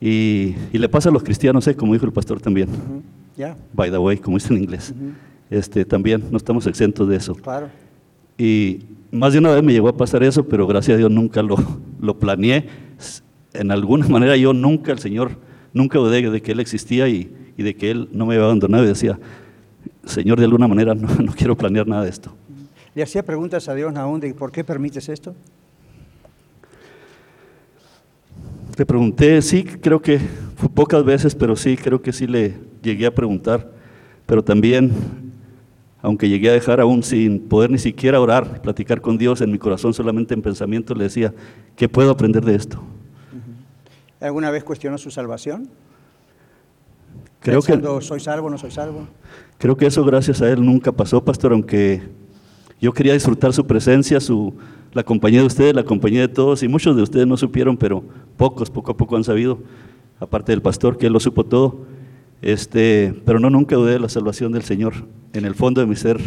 [SPEAKER 11] y, y le pasa a los cristianos, ¿eh? como dijo el pastor también,
[SPEAKER 4] Ya,
[SPEAKER 11] by the way, como dice en inglés. este, también no estamos exentos de eso.
[SPEAKER 4] claro.
[SPEAKER 11] Y más de una vez me llegó a pasar eso, pero gracias a Dios nunca lo, lo planeé. En alguna manera yo nunca, el Señor, nunca dudé de que Él existía y, y de que Él no me había abandonado y decía, Señor, de alguna manera no, no quiero planear nada de esto.
[SPEAKER 4] ¿Le hacía preguntas a Dios, Naúm, de por qué permites esto?
[SPEAKER 11] Te pregunté, sí, creo que fue pocas veces, pero sí, creo que sí le llegué a preguntar. Pero también, aunque llegué a dejar aún sin poder ni siquiera orar, platicar con Dios en mi corazón, solamente en pensamiento, le decía, ¿qué puedo aprender de esto?
[SPEAKER 4] ¿Alguna vez cuestionó su salvación?
[SPEAKER 11] Creo que,
[SPEAKER 4] Pensando, ¿soy salvo o no soy salvo?
[SPEAKER 11] creo que eso gracias a Él nunca pasó, pastor, aunque yo quería disfrutar su presencia, su, la compañía de ustedes, la compañía de todos, y muchos de ustedes no supieron, pero pocos, poco a poco han sabido, aparte del pastor, que Él lo supo todo, este, pero no nunca dudé de la salvación del Señor. En el fondo de mi ser,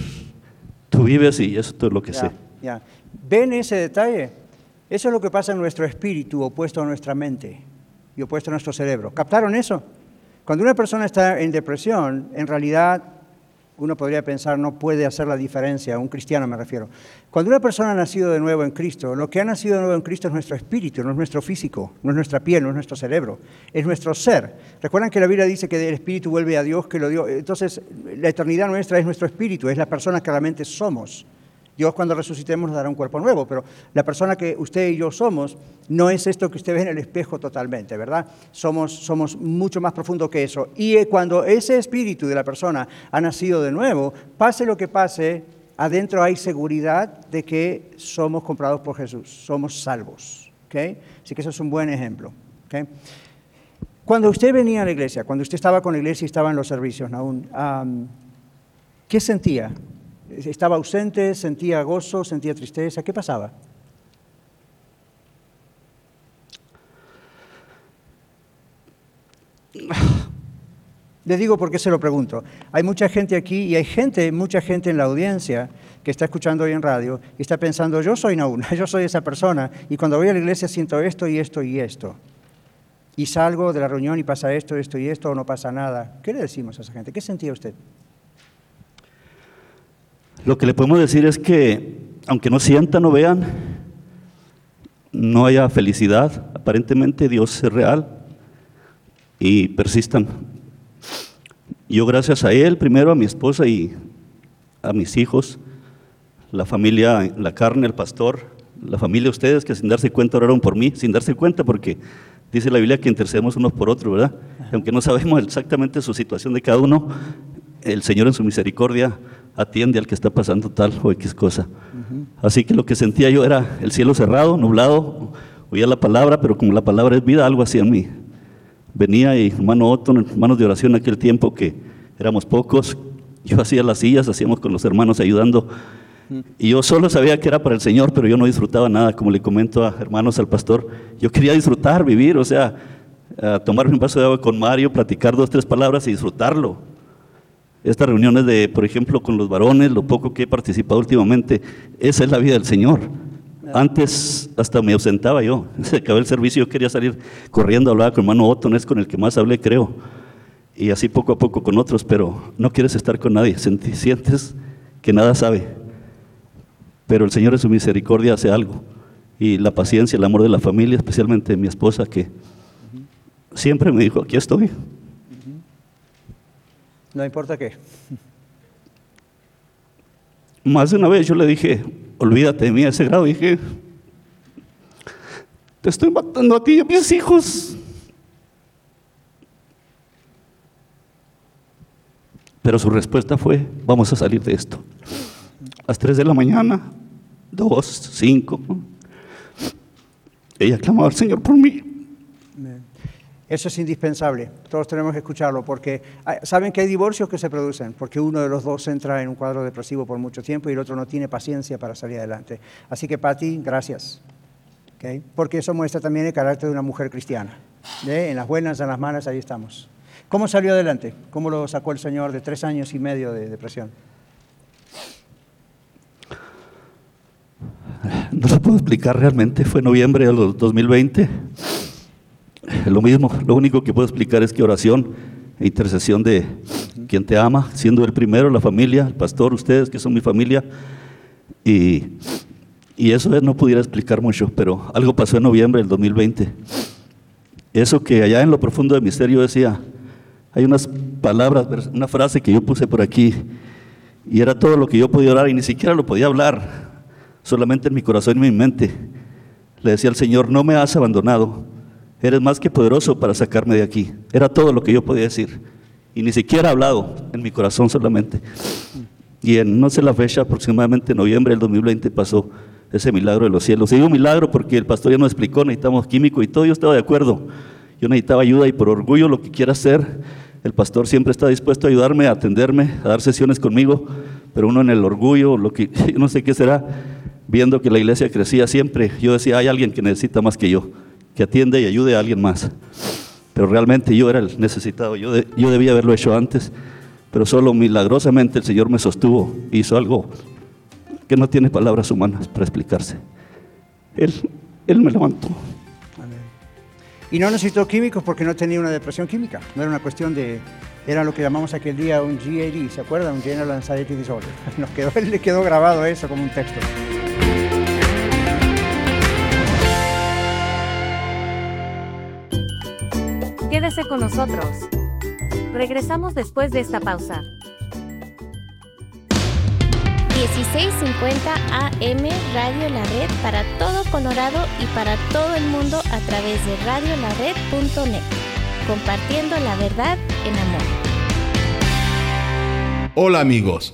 [SPEAKER 11] tú vives y eso es todo lo que sé.
[SPEAKER 4] Ya, ya. ¿Ven ese detalle? Eso es lo que pasa en nuestro espíritu opuesto a nuestra mente y opuesto a nuestro cerebro. ¿Captaron eso? Cuando una persona está en depresión, en realidad uno podría pensar no puede hacer la diferencia, un cristiano me refiero. Cuando una persona ha nacido de nuevo en Cristo, lo que ha nacido de nuevo en Cristo es nuestro espíritu, no es nuestro físico, no es nuestra piel, no es nuestro cerebro, es nuestro ser. Recuerdan que la Biblia dice que el espíritu vuelve a Dios que lo dio. Entonces, la eternidad nuestra es nuestro espíritu, es la persona que realmente somos. Dios cuando resucitemos nos dará un cuerpo nuevo, pero la persona que usted y yo somos no es esto que usted ve en el espejo totalmente, ¿verdad? Somos, somos mucho más profundo que eso. Y eh, cuando ese espíritu de la persona ha nacido de nuevo, pase lo que pase, adentro hay seguridad de que somos comprados por Jesús, somos salvos. ¿ok? Así que eso es un buen ejemplo. ¿ok? Cuando usted venía a la iglesia, cuando usted estaba con la iglesia y estaba en los servicios, Naún, am, ¿Qué sentía? ¿Estaba ausente? ¿Sentía gozo? ¿Sentía tristeza? ¿Qué pasaba? Le digo por qué se lo pregunto. Hay mucha gente aquí y hay gente, mucha gente en la audiencia que está escuchando hoy en radio y está pensando, yo soy una, yo soy esa persona y cuando voy a la iglesia siento esto y esto y esto. Y salgo de la reunión y pasa esto, esto y esto o no pasa nada. ¿Qué le decimos a esa gente? ¿Qué sentía usted?
[SPEAKER 11] Lo que le podemos decir es que, aunque no sientan o vean, no haya felicidad, aparentemente Dios es real y persistan. Yo gracias a Él, primero a mi esposa y a mis hijos, la familia, la carne, el pastor, la familia de ustedes que sin darse cuenta oraron por mí, sin darse cuenta porque dice la Biblia que intercedemos unos por otros, ¿verdad? Aunque no sabemos exactamente su situación de cada uno, el Señor en su misericordia atiende al que está pasando tal o X cosa. Así que lo que sentía yo era el cielo cerrado, nublado, oía la palabra, pero como la palabra es vida, algo así en mí. Venía y hermano Otto, hermanos de oración en aquel tiempo que éramos pocos, yo hacía las sillas, hacíamos con los hermanos ayudando. Y yo solo sabía que era para el Señor, pero yo no disfrutaba nada, como le comento a hermanos, al pastor. Yo quería disfrutar, vivir, o sea, tomarme un vaso de agua con Mario, platicar dos, tres palabras y disfrutarlo estas reuniones de, por ejemplo, con los varones, lo poco que he participado últimamente, esa es la vida del Señor. Antes hasta me ausentaba yo, se acabó el servicio, yo quería salir corriendo, hablaba con hermano Otto, es con el que más hablé, creo, y así poco a poco con otros, pero no quieres estar con nadie, sientes que nada sabe, pero el Señor en su misericordia hace algo, y la paciencia, el amor de la familia, especialmente de mi esposa, que siempre me dijo, aquí estoy,
[SPEAKER 4] no importa qué.
[SPEAKER 11] Más de una vez yo le dije, olvídate de mí a ese grado. Dije, te estoy matando a ti y a mis hijos. Pero su respuesta fue, vamos a salir de esto. A las 3 de la mañana, 2, 5. Ella clamaba al Señor por mí.
[SPEAKER 4] Eso es indispensable, todos tenemos que escucharlo, porque saben que hay divorcios que se producen, porque uno de los dos entra en un cuadro depresivo por mucho tiempo y el otro no tiene paciencia para salir adelante. Así que, Patti, gracias, porque eso muestra también el carácter de una mujer cristiana. En las buenas, en las malas, ahí estamos. ¿Cómo salió adelante? ¿Cómo lo sacó el Señor de tres años y medio de depresión?
[SPEAKER 11] No lo puedo explicar realmente, fue noviembre de 2020 lo mismo, lo único que puedo explicar es que oración e intercesión de quien te ama, siendo el primero, la familia, el pastor, ustedes que son mi familia. Y, y eso no pudiera explicar mucho, pero algo pasó en noviembre del 2020. Eso que allá en lo profundo del misterio decía, hay unas palabras, una frase que yo puse por aquí, y era todo lo que yo podía orar y ni siquiera lo podía hablar, solamente en mi corazón y en mi mente. Le decía al Señor, no me has abandonado, Eres más que poderoso para sacarme de aquí. Era todo lo que yo podía decir. Y ni siquiera hablado, en mi corazón solamente. Y en, no sé la fecha, aproximadamente noviembre del 2020 pasó ese milagro de los cielos. Y digo milagro porque el pastor ya nos explicó, necesitamos químico y todo, yo estaba de acuerdo. Yo necesitaba ayuda y por orgullo lo que quiera hacer, el pastor siempre está dispuesto a ayudarme, a atenderme, a dar sesiones conmigo, pero uno en el orgullo, lo que no sé qué será, viendo que la iglesia crecía siempre, yo decía, hay alguien que necesita más que yo que atiende y ayude a alguien más. Pero realmente yo era el necesitado, yo, yo debía haberlo hecho antes, pero solo milagrosamente el Señor me sostuvo, hizo algo que no tiene palabras humanas para explicarse. Él, él me levantó.
[SPEAKER 4] Y no necesitó químicos porque no tenía una depresión química, no era una cuestión de, era lo que llamamos aquel día un GAD, ¿se acuerdan? Un General Anxiety Disorder. Nos quedó, le quedó grabado eso como un texto.
[SPEAKER 10] Quédese con nosotros. Regresamos después de esta pausa.
[SPEAKER 5] 1650 AM Radio La Red para todo Colorado y para todo el mundo a través de radiolared.net. Compartiendo la verdad en amor.
[SPEAKER 12] Hola amigos,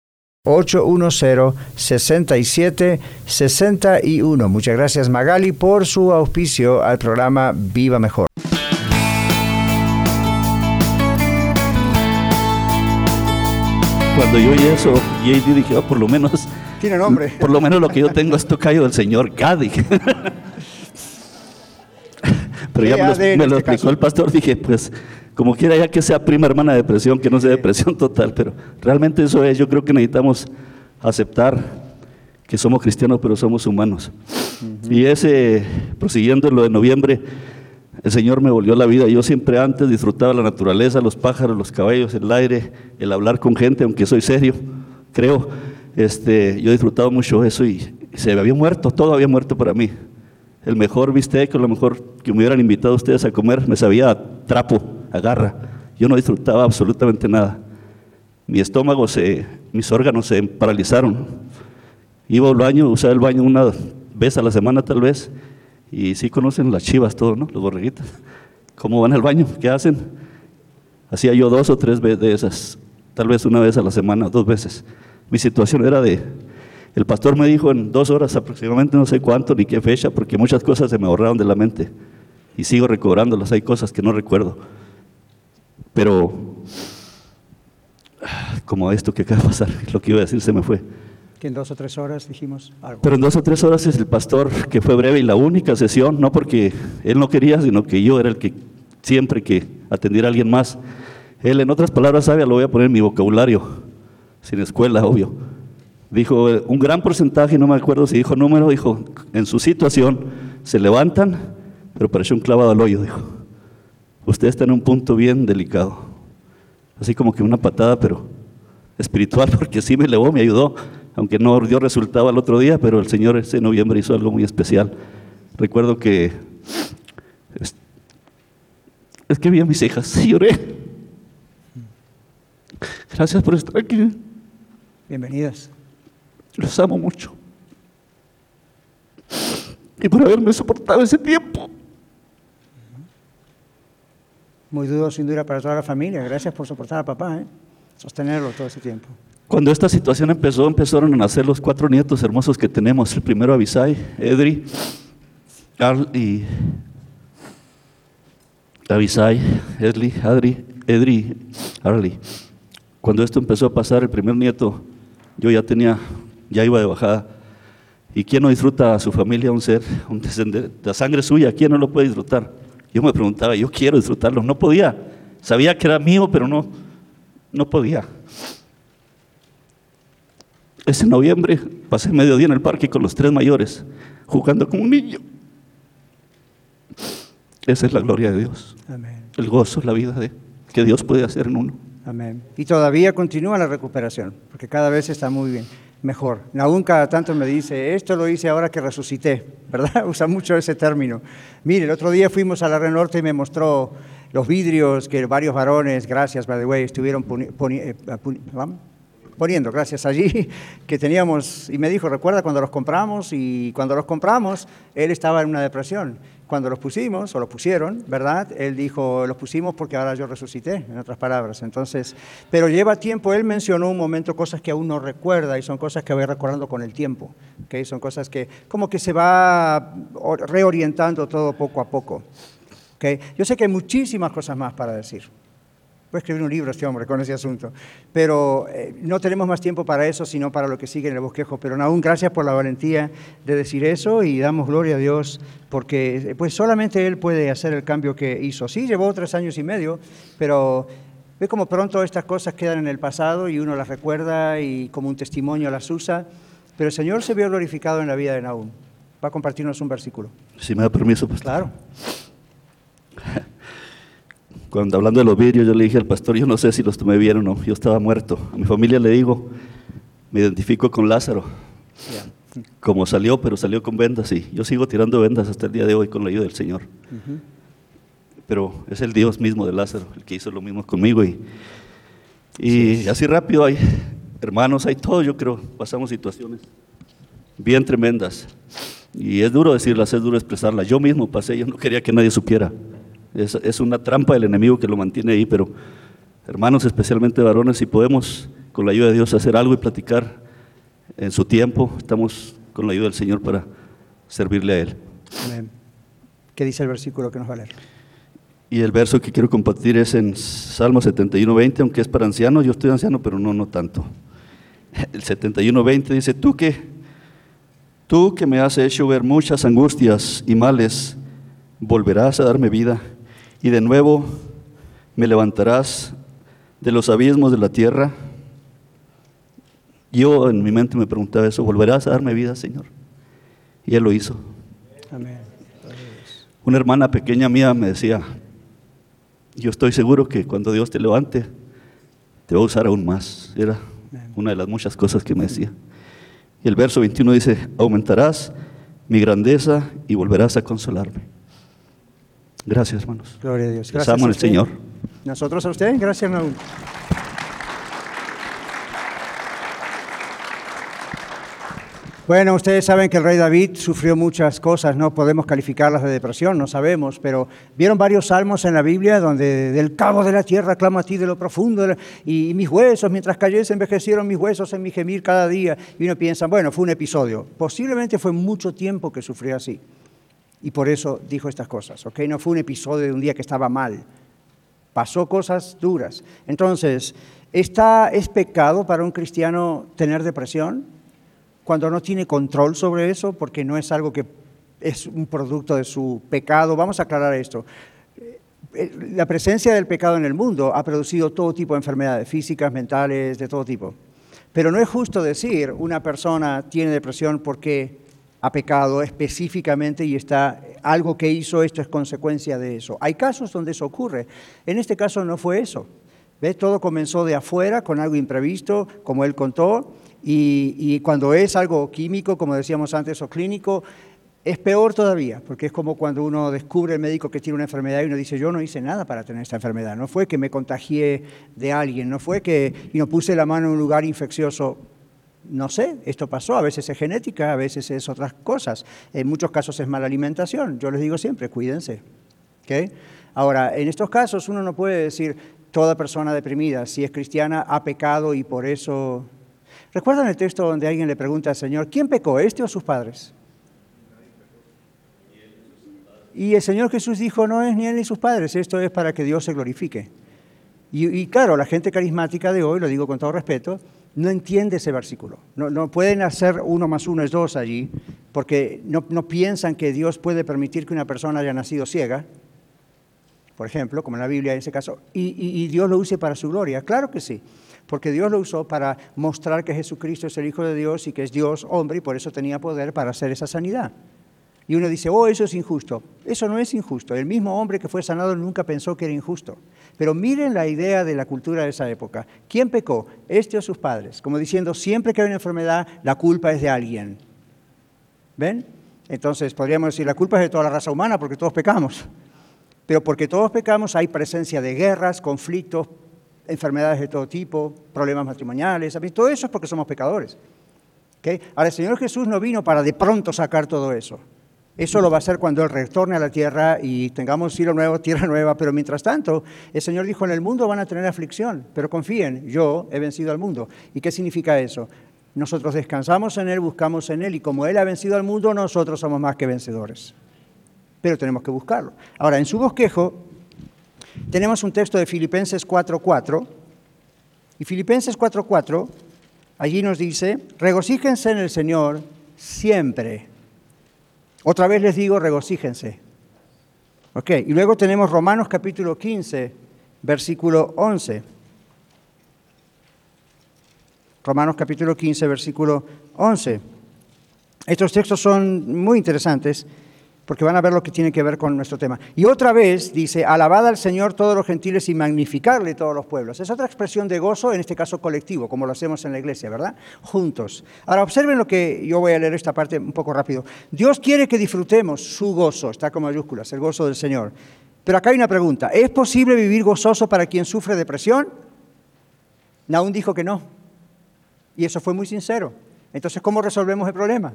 [SPEAKER 4] 810-6761. Muchas gracias Magali por su auspicio al programa Viva Mejor.
[SPEAKER 11] Cuando yo oí eso, JD dije, oh, por lo menos...
[SPEAKER 4] Tiene nombre.
[SPEAKER 11] Por lo menos lo que yo tengo es tocayo del señor Gadi. Pero ya me lo, me lo este explicó el pastor, dije, pues como quiera ya que sea prima hermana de depresión, que no sea depresión total, pero realmente eso es, yo creo que necesitamos aceptar que somos cristianos, pero somos humanos. Y ese, prosiguiendo lo de noviembre, el Señor me volvió la vida. Yo siempre antes disfrutaba la naturaleza, los pájaros, los caballos, el aire, el hablar con gente, aunque soy serio, creo. Este, yo he disfrutado mucho eso y se había muerto, todo había muerto para mí. El mejor bistec, lo mejor que me hubieran invitado ustedes a comer, me sabía trapo agarra. Yo no disfrutaba absolutamente nada. Mi estómago se, mis órganos se paralizaron. Iba al baño, usaba el baño una vez a la semana tal vez, y sí conocen las chivas, todo, ¿no? Los borreguitos. ¿Cómo van al baño? ¿Qué hacen? Hacía yo dos o tres veces de esas, tal vez una vez a la semana, dos veces. Mi situación era de, el pastor me dijo en dos horas aproximadamente, no sé cuánto ni qué fecha, porque muchas cosas se me borraron de la mente y sigo recobrándolas, hay cosas que no recuerdo. Pero, como esto que acaba de pasar, lo que iba a decir se me fue.
[SPEAKER 4] Que en dos o tres horas dijimos algo.
[SPEAKER 11] Pero en dos o tres horas es el pastor que fue breve y la única sesión, no porque él no quería, sino que yo era el que siempre que atendiera a alguien más. Él, en otras palabras sabe, lo voy a poner en mi vocabulario, sin escuela, obvio. Dijo, un gran porcentaje, no me acuerdo si dijo número, dijo, en su situación se levantan, pero pareció un clavado al hoyo, dijo usted está en un punto bien delicado. Así como que una patada, pero espiritual, porque sí me elevó, me ayudó, aunque no dio resultado al otro día, pero el Señor ese noviembre hizo algo muy especial. Recuerdo que es, que vi a mis hijas y lloré. Gracias por estar aquí.
[SPEAKER 4] Bienvenidas.
[SPEAKER 11] Los amo mucho. Y por haberme soportado ese tiempo
[SPEAKER 4] muy duro, sin duda, para toda la familia. Gracias por soportar a papá, ¿eh? sostenerlo todo ese tiempo.
[SPEAKER 11] Cuando esta situación empezó, empezaron a nacer los cuatro nietos hermosos que tenemos. El primero Abisai, Edri, Carl y Abisai, Edli, Adri, Edri, Arli. Cuando esto empezó a pasar, el primer nieto, yo ya tenía, ya iba de bajada. ¿Y quién no disfruta a su familia, un ser, un descendente, la sangre suya? ¿Quién no lo puede disfrutar? Yo me preguntaba, yo quiero disfrutarlo, no podía. Sabía que era mío, pero no, no podía. Ese noviembre pasé medio día en el parque con los tres mayores, jugando como un niño. Esa es la gloria de Dios. Amén. El gozo, la vida de, que Dios puede hacer en uno.
[SPEAKER 4] Amén. Y todavía continúa la recuperación, porque cada vez está muy bien mejor. Aún cada tanto me dice, esto lo hice ahora que resucité, ¿verdad? Usa mucho ese término. Mire, el otro día fuimos a la Red Norte y me mostró los vidrios que varios varones, gracias, by the way, estuvieron eh, poniendo, gracias allí, que teníamos, y me dijo, recuerda cuando los compramos, y cuando los compramos, él estaba en una depresión cuando los pusimos, o los pusieron, ¿verdad? Él dijo, los pusimos porque ahora yo resucité, en otras palabras. Entonces, pero lleva tiempo, él mencionó un momento cosas que aún no recuerda y son cosas que voy recordando con el tiempo, ¿okay? Son cosas que como que se va reorientando todo poco a poco. ¿okay? Yo sé que hay muchísimas cosas más para decir, Puede escribir un libro este hombre con ese asunto. Pero eh, no tenemos más tiempo para eso, sino para lo que sigue en el bosquejo. Pero aún gracias por la valentía de decir eso y damos gloria a Dios porque pues solamente Él puede hacer el cambio que hizo. Sí, llevó tres años y medio, pero ve como pronto estas cosas quedan en el pasado y uno las recuerda y como un testimonio las usa. Pero el Señor se vio glorificado en la vida de Nahum. Va a compartirnos un versículo.
[SPEAKER 11] Si me da permiso, pues.
[SPEAKER 4] Claro.
[SPEAKER 11] Cuando hablando de los vidrios, yo le dije al pastor, yo no sé si los tomé bien o no, yo estaba muerto. A mi familia le digo, me identifico con Lázaro. Como salió, pero salió con vendas y yo sigo tirando vendas hasta el día de hoy con la ayuda del Señor. Pero es el Dios mismo de Lázaro, el que hizo lo mismo conmigo. Y, y así rápido hay hermanos, hay todo, yo creo, pasamos situaciones bien tremendas. Y es duro decirlas, es duro expresarlas. Yo mismo pasé, yo no quería que nadie supiera. Es, es, una trampa del enemigo que lo mantiene ahí, pero hermanos, especialmente varones, si podemos con la ayuda de Dios hacer algo y platicar en su tiempo, estamos con la ayuda del Señor para servirle a Él.
[SPEAKER 4] Amén. ¿Qué dice el versículo que nos va a leer?
[SPEAKER 11] Y el verso que quiero compartir es en Salmo 71, 20, aunque es para ancianos, yo estoy anciano, pero no, no tanto. El 71, 20 dice, tú que, tú que me has hecho ver muchas angustias y males, volverás a darme vida y de nuevo me levantarás de los abismos de la tierra. Yo en mi mente me preguntaba eso, ¿volverás a darme vida, Señor? Y Él lo hizo.
[SPEAKER 4] Amén.
[SPEAKER 11] Una hermana pequeña mía me decía, yo estoy seguro que cuando Dios te levante, te va a usar aún más. Era una de las muchas cosas que me decía. Y el verso 21 dice, aumentarás mi grandeza y volverás a consolarme. Gracias, hermanos.
[SPEAKER 4] Gloria a Dios.
[SPEAKER 11] Gracias. al Señor.
[SPEAKER 4] Nosotros a usted, gracias, Naúl. Bueno, ustedes saben que el rey David sufrió muchas cosas, no podemos calificarlas de depresión, no sabemos, pero vieron varios salmos en la Biblia donde del cabo de la tierra clamo a ti de lo profundo y mis huesos, mientras cayese, envejecieron mis huesos en mi gemir cada día. Y uno piensa, bueno, fue un episodio. Posiblemente fue mucho tiempo que sufrió así. Y por eso dijo estas cosas, ¿ok? No fue un episodio de un día que estaba mal. Pasó cosas duras. Entonces, ¿está, ¿es pecado para un cristiano tener depresión? Cuando no tiene control sobre eso, porque no es algo que es un producto de su pecado. Vamos a aclarar esto. Eh, la presencia del pecado en el mundo ha producido todo tipo de enfermedades físicas, mentales, de todo tipo. Pero no es justo decir una persona tiene depresión porque ha pecado específicamente y está algo que hizo, esto es consecuencia de eso. Hay casos donde eso ocurre. En este caso no fue eso. ¿Ves? Todo comenzó de afuera con algo imprevisto, como él contó, y, cuando es algo químico, como decíamos antes, o clínico, es peor todavía, porque es como cuando uno descubre el médico que tiene una enfermedad y uno dice, yo no hice nada para tener esta enfermedad, no fue que me contagié de alguien, no fue que y no puse la mano en un lugar infeccioso, no sé, esto pasó, a veces es genética, a veces es otras cosas, en muchos casos es mala alimentación, yo les digo siempre, cuídense. ¿okay? Ahora, en estos casos uno no puede decir, toda persona deprimida, si es cristiana, ha pecado y por eso... ¿Recuerdan el texto donde alguien le pregunta al Señor, ¿quién pecó, este o sus padres? Y el Señor Jesús dijo, no es ni él ni sus padres, esto es para que Dios se glorifique. Y, y claro, la gente carismática de hoy, lo digo con todo respeto, no entiende ese versículo. No, pueden hacer uno más uno es dos allí, porque no, piensan que Dios puede permitir que una persona haya nacido ciega, por ejemplo, como en la Biblia en ese caso, y, y, y Dios lo use para su gloria. Claro que sí, porque Dios lo usó para mostrar que Jesucristo es el Hijo de Dios y que es Dios hombre y por eso tenía poder para hacer esa sanidad. Y uno dice, oh, eso es injusto. Eso no es injusto. El mismo hombre que fue sanado nunca pensó que era injusto. Pero miren la idea de la cultura de esa época. ¿Quién pecó? Este o sus padres. Como diciendo, siempre que hay una enfermedad, la culpa es de alguien. ¿Ven? Entonces podríamos decir, la culpa es de toda la raza humana porque todos pecamos. Pero porque todos pecamos hay presencia de guerras, conflictos, enfermedades de todo tipo, problemas matrimoniales. Todo eso es porque somos pecadores. ¿Okay? Ahora, el Señor Jesús no vino para de pronto sacar todo eso. Eso lo va a hacer cuando Él retorne a la tierra y tengamos cielo nuevo, tierra nueva, pero mientras tanto, el Señor dijo, en el mundo van a tener aflicción, pero confíen, yo he vencido al mundo. ¿Y qué significa eso? Nosotros descansamos en Él, buscamos en Él, y como Él ha vencido al mundo, nosotros somos más que vencedores. Pero tenemos que buscarlo. Ahora, en su bosquejo, tenemos un texto de Filipenses 4.4, y Filipenses 4.4, allí nos dice, regocíjense en el Señor siempre. Otra vez les digo, regocíjense. Ok, y luego tenemos Romanos capítulo 15, versículo 11. Romanos capítulo 15, versículo 11. Estos textos son muy interesantes porque van a ver lo que tiene que ver con nuestro tema. Y otra vez dice, alabad al Señor todos los gentiles y magnificarle todos los pueblos. Es otra expresión de gozo, en este caso colectivo, como lo hacemos en la iglesia, ¿verdad? Juntos. Ahora observen lo que yo voy a leer esta parte un poco rápido. Dios quiere que disfrutemos su gozo, está con mayúsculas, el gozo del Señor. Pero acá hay una pregunta, ¿es posible vivir gozoso para quien sufre depresión? Naún dijo que no. Y eso fue muy sincero. Entonces, ¿cómo resolvemos el problema?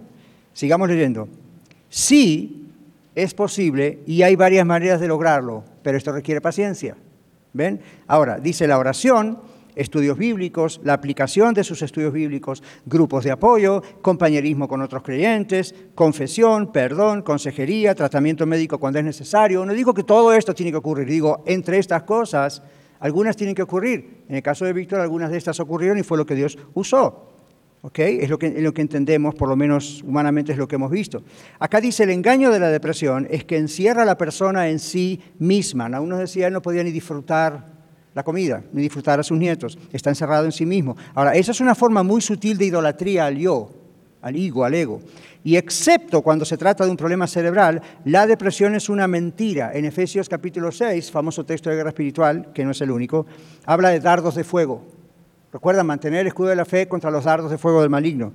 [SPEAKER 4] Sigamos leyendo. Sí, es posible y hay varias maneras de lograrlo, pero esto requiere paciencia. ¿Ven? Ahora, dice la oración, estudios bíblicos, la aplicación de sus estudios bíblicos, grupos de apoyo, compañerismo con otros creyentes, confesión, perdón, consejería, tratamiento médico cuando es necesario. No digo que todo esto tiene que ocurrir, digo, entre estas cosas, algunas tienen que ocurrir. En el caso de Víctor, algunas de estas ocurrieron y fue lo que Dios usó. Es lo que, entendemos, por lo menos humanamente es lo que hemos visto. Acá dice, el engaño de la depresión es que encierra a la persona en sí misma. Aún nos decía, él no podía ni disfrutar la comida, ni disfrutar a sus nietos. Está encerrado en sí mismo. Ahora, esa es una forma muy sutil de idolatría al yo, al ego, al ego. Y excepto cuando se trata de un problema cerebral, la depresión es una mentira. En Efesios capítulo 6, famoso texto de guerra espiritual, que no es el único, habla de dardos de fuego. Recuerda mantener el escudo de la fe contra los dardos de fuego del maligno.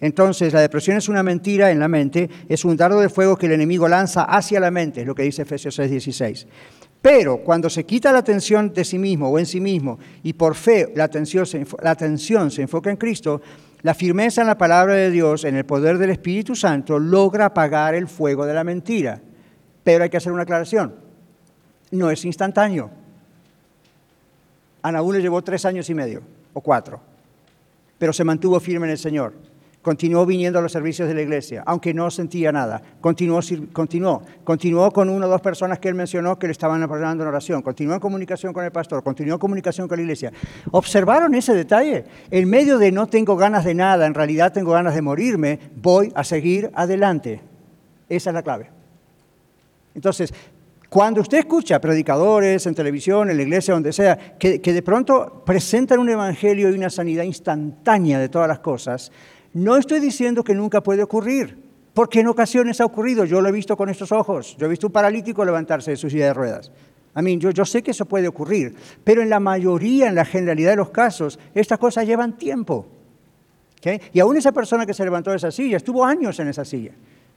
[SPEAKER 4] Entonces, la depresión es una mentira en la mente, es un dardo de fuego que el enemigo lanza hacia la mente, es lo que dice Efesios 6:16. Pero cuando se quita la atención de sí mismo o en sí mismo y por fe la atención, se, la atención se enfoca en Cristo, la firmeza en la palabra de Dios, en el poder del Espíritu Santo, logra apagar el fuego de la mentira. Pero hay que hacer una aclaración. No es instantáneo. A le llevó tres años y medio o cuatro, pero se mantuvo firme en el Señor. Continuó viniendo a los servicios de la iglesia, aunque no sentía nada. Continuó, continuó, continuó con una o dos personas que él mencionó que le estaban apoyando en oración. Continuó en comunicación con el pastor, continuó en comunicación con la iglesia. ¿Observaron ese detalle? En medio de no tengo ganas de nada, en realidad tengo ganas de morirme, voy a seguir adelante. Esa es la clave. Entonces, cuando usted escucha predicadores en televisión, en la iglesia, donde sea, que, de pronto presentan un evangelio y una sanidad instantánea de todas las cosas, no estoy diciendo que nunca puede ocurrir, porque en ocasiones ha ocurrido, yo lo he visto con estos ojos, yo he visto un paralítico levantarse de su silla de ruedas. A yo, sé que eso puede ocurrir, pero en la mayoría, en la generalidad de los casos, estas cosas llevan tiempo. Y aún esa persona que se levantó de esa silla, estuvo años en esa silla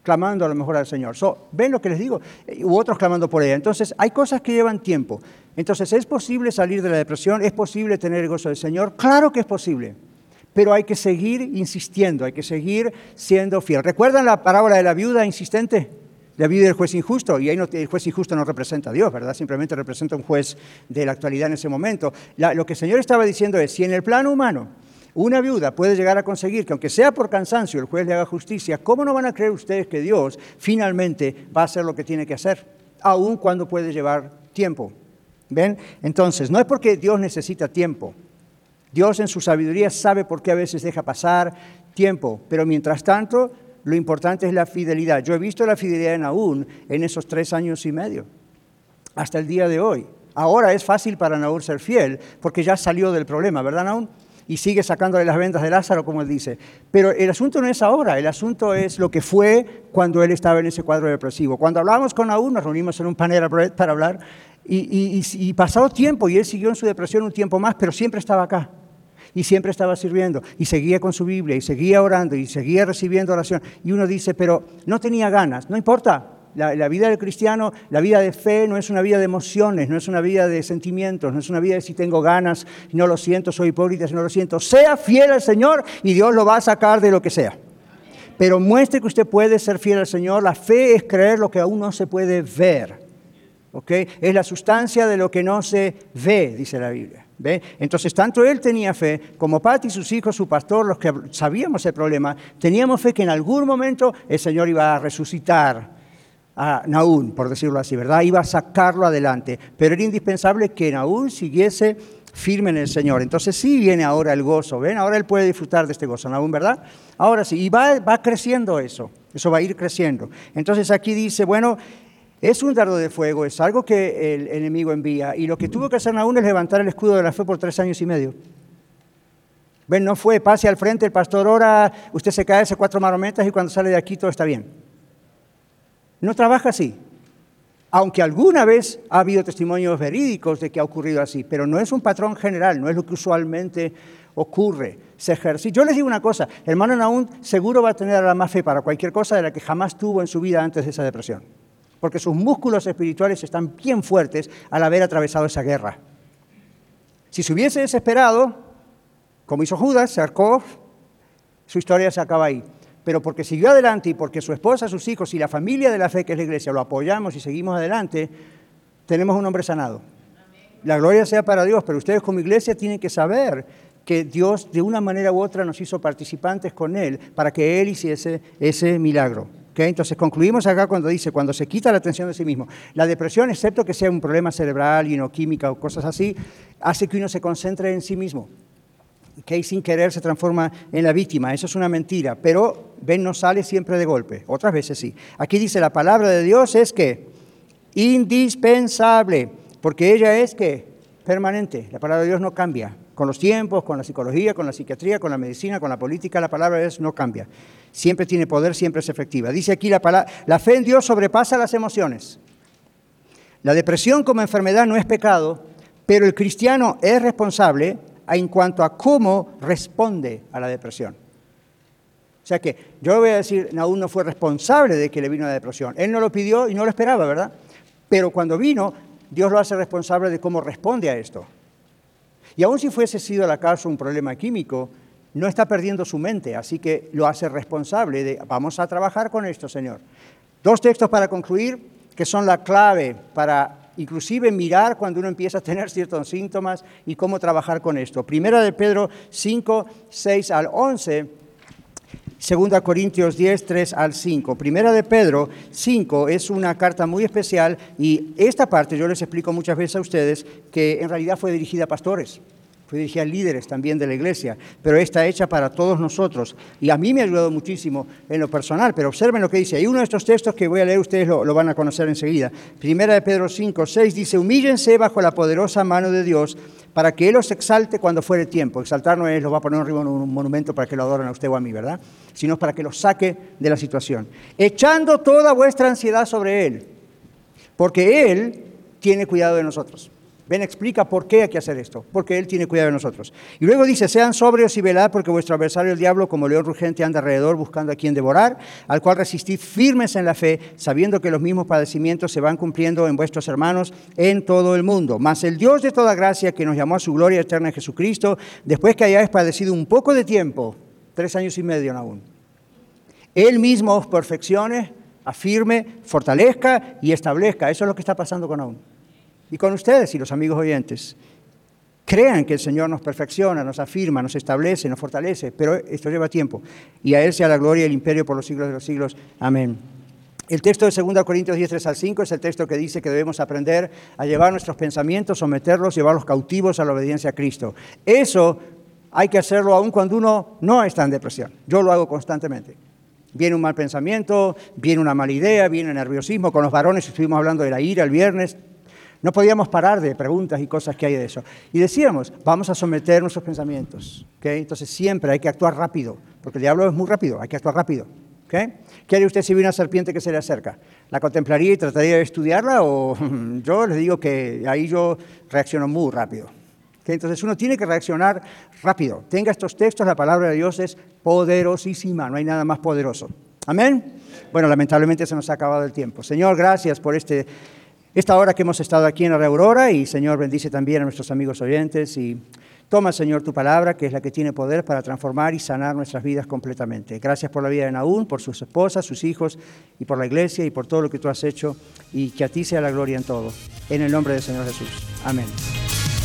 [SPEAKER 4] clamando a lo mejor al Señor. ¿Ven lo que les digo? U otros clamando por ella. Entonces, hay cosas que llevan tiempo. Entonces, ¿es posible salir de la depresión? ¿Es posible tener el gozo del Señor? Claro que es posible. Pero hay que seguir insistiendo, hay que seguir siendo fiel. ¿Recuerdan la parábola de la viuda insistente? La viuda del juez injusto, y ahí el juez injusto no representa a Dios, ¿verdad? Simplemente representa a un juez de la actualidad en ese momento. lo que el Señor estaba diciendo es, si en el plano humano una viuda puede llegar a conseguir que aunque sea por cansancio el juez le haga justicia, ¿cómo no van a creer ustedes que Dios finalmente va a hacer lo que tiene que hacer? Aun cuando puede llevar tiempo. ¿Ven? Entonces, no es porque Dios necesita tiempo. Dios en su sabiduría sabe por qué a veces deja pasar tiempo, pero mientras tanto, lo importante es la fidelidad. Yo he visto la fidelidad en Naún en esos tres años y medio, hasta el día de hoy. Ahora es fácil para Naúl ser fiel porque ya salió del problema, ¿verdad, Naún? Y sigue sacándole las ventas de Lázaro, como él dice. Pero el asunto no es ahora, el asunto es lo que fue cuando él estaba en ese cuadro depresivo. Cuando hablábamos con Aún, nos reunimos en un panel para hablar, y, y, pasado tiempo, y él siguió en su depresión un tiempo más, pero siempre estaba acá. Y siempre estaba sirviendo, y seguía con su Biblia, y seguía orando, y seguía recibiendo oración. Y uno dice, pero no tenía ganas, no importa, la, vida del cristiano, la vida de fe no es una vida de emociones, no es una vida de sentimientos, no es una vida de si tengo ganas y no lo siento, soy hipócrita si no lo siento. Sea fiel al Señor y Dios lo va a sacar de lo que sea. Pero muestre que usted puede ser fiel al Señor. La fe es creer lo que aún no se puede ver. Es la sustancia de lo que no se ve, dice la Biblia. ¿Ve? Entonces, tanto él tenía fe, como Pati, sus hijos, su pastor, los que sabíamos el problema, teníamos fe que en algún momento el Señor iba a resucitar a Naún, por decirlo así, ¿verdad? Iba a sacarlo adelante, pero era indispensable que Naún siguiese firme en el Señor. Entonces sí viene ahora el gozo, ¿ven? Ahora él puede disfrutar de este gozo, Naún, ¿verdad? Ahora sí, y va, va creciendo eso, eso va a ir creciendo. Entonces aquí dice, bueno, es un dardo de fuego, es algo que el enemigo envía, y lo que tuvo que hacer Naún es levantar el escudo de la fe por tres años y medio. Ven, no fue, pase al frente, el pastor ora, usted se cae, hace cuatro marometas y cuando sale de aquí todo está bien. No trabaja así. Aunque alguna vez ha habido testimonios verídicos de que ha ocurrido así, pero no es un patrón general, no es lo que usualmente ocurre. Se ejerce. Yo les digo una cosa, hermano Naún seguro va a tener la más fe para cualquier cosa de la que jamás tuvo en su vida antes de esa depresión, porque sus músculos espirituales están bien fuertes al haber atravesado esa guerra. Si se hubiese desesperado, como hizo Judas, se su historia se acaba ahí pero porque siguió adelante y porque su esposa, sus hijos y la familia de la fe que es la iglesia lo apoyamos y seguimos adelante, tenemos un hombre sanado. La gloria sea para Dios, pero ustedes como iglesia tienen que saber que Dios de una manera u otra nos hizo participantes con Él para que Él hiciese ese milagro. Entonces concluimos acá cuando dice, cuando se quita la atención de sí mismo. La depresión, excepto que sea un problema cerebral, y no química o cosas así, hace que uno se concentre en sí mismo que sin querer se transforma en la víctima. Eso es una mentira, pero ven, no sale siempre de golpe, otras veces sí. Aquí dice la palabra de Dios es que indispensable, porque ella es que permanente. La palabra de Dios no cambia. Con los tiempos, con la psicología, con la psiquiatría, con la medicina, con la política, la palabra de Dios no cambia. Siempre tiene poder, siempre es efectiva. Dice aquí la fe en Dios sobrepasa las emociones. La depresión como enfermedad no es pecado, pero el cristiano es responsable en cuanto a cómo responde a la depresión. O sea que yo voy a decir, Naúl no fue responsable de que le vino la depresión. Él no lo pidió y no lo esperaba, ¿verdad? Pero cuando vino, Dios lo hace responsable de cómo responde a esto. Y aun si fuese sido la causa un problema químico, no está perdiendo su mente, así que lo hace responsable de, vamos a trabajar con esto, Señor. Dos textos para concluir, que son la clave para inclusive mirar cuando uno empieza a tener ciertos síntomas y cómo trabajar con esto. Primera de Pedro 5, 6 al 11. Segunda Corintios 10, 3 al 5. Primera de Pedro 5 es una carta muy especial y esta parte yo les explico muchas veces a ustedes que en realidad fue dirigida a pastores fue dirigida a líderes también de la iglesia, pero está hecha para todos nosotros. Y a mí me ha ayudado muchísimo en lo personal, pero observen lo que dice. Hay uno de estos textos que voy a leer, ustedes lo, van a conocer enseguida. Primera de Pedro 5, 6 dice, humíllense bajo la poderosa mano de Dios para que Él os exalte cuando fuere tiempo. Exaltar no es, lo va a poner arriba en un monumento para que lo adoren a usted o a mí, ¿verdad? Sino para que los saque de la situación. Echando toda vuestra ansiedad sobre Él, porque Él tiene cuidado de nosotros. Ven, explica por qué hay que hacer esto, porque Él tiene cuidado de nosotros. Y luego dice, sean sobrios y velad, porque vuestro adversario el diablo, como león rugente, anda alrededor buscando a quien devorar, al cual resistid firmes en la fe, sabiendo que los mismos padecimientos se van cumpliendo en vuestros hermanos en todo el mundo. Mas el Dios de toda gracia, que nos llamó a su gloria eterna en Jesucristo, después que hayáis padecido un poco de tiempo, tres años y medio aún, Él mismo os perfeccione, afirme, fortalezca y establezca. Eso es lo que está pasando con aún y con ustedes y los amigos oyentes. Crean que el Señor nos perfecciona, nos afirma, nos establece, nos fortalece, pero esto lleva tiempo. Y a Él sea la gloria y el imperio por los siglos de los siglos. Amén. El texto de 2 Corintios 10, 3 al 5 es el texto que dice que debemos aprender a llevar nuestros pensamientos, someterlos, llevarlos cautivos a la obediencia a Cristo. Eso hay que hacerlo aun cuando uno no está en depresión. Yo lo hago constantemente. Viene un mal pensamiento, viene una mala idea, viene nerviosismo. Con los varones estuvimos hablando de la ira el viernes. No podíamos parar de preguntas y cosas que hay de eso. Y decíamos, vamos a someter nuestros pensamientos. Entonces siempre hay que actuar rápido, porque el diablo es muy rápido, hay que actuar rápido. ¿Qué haría usted si ve una serpiente que se le acerca? ¿La contemplaría y trataría de estudiarla? O yo les digo que ahí yo reacciono muy rápido. Entonces uno tiene que reaccionar rápido. Tenga estos textos, la palabra de Dios es poderosísima, no hay nada más poderoso. Amén. Bueno, lamentablemente se nos ha acabado el tiempo. Señor, gracias por este esta hora que hemos estado aquí en la Aurora y Señor bendice también a nuestros amigos oyentes y toma Señor tu palabra que es la que tiene poder para transformar y sanar nuestras vidas completamente. Gracias por la vida de Naúm, por sus esposas, sus hijos y por la iglesia y por todo lo que tú has hecho y que a ti sea la gloria en todo. En el nombre del Señor Jesús. Amén.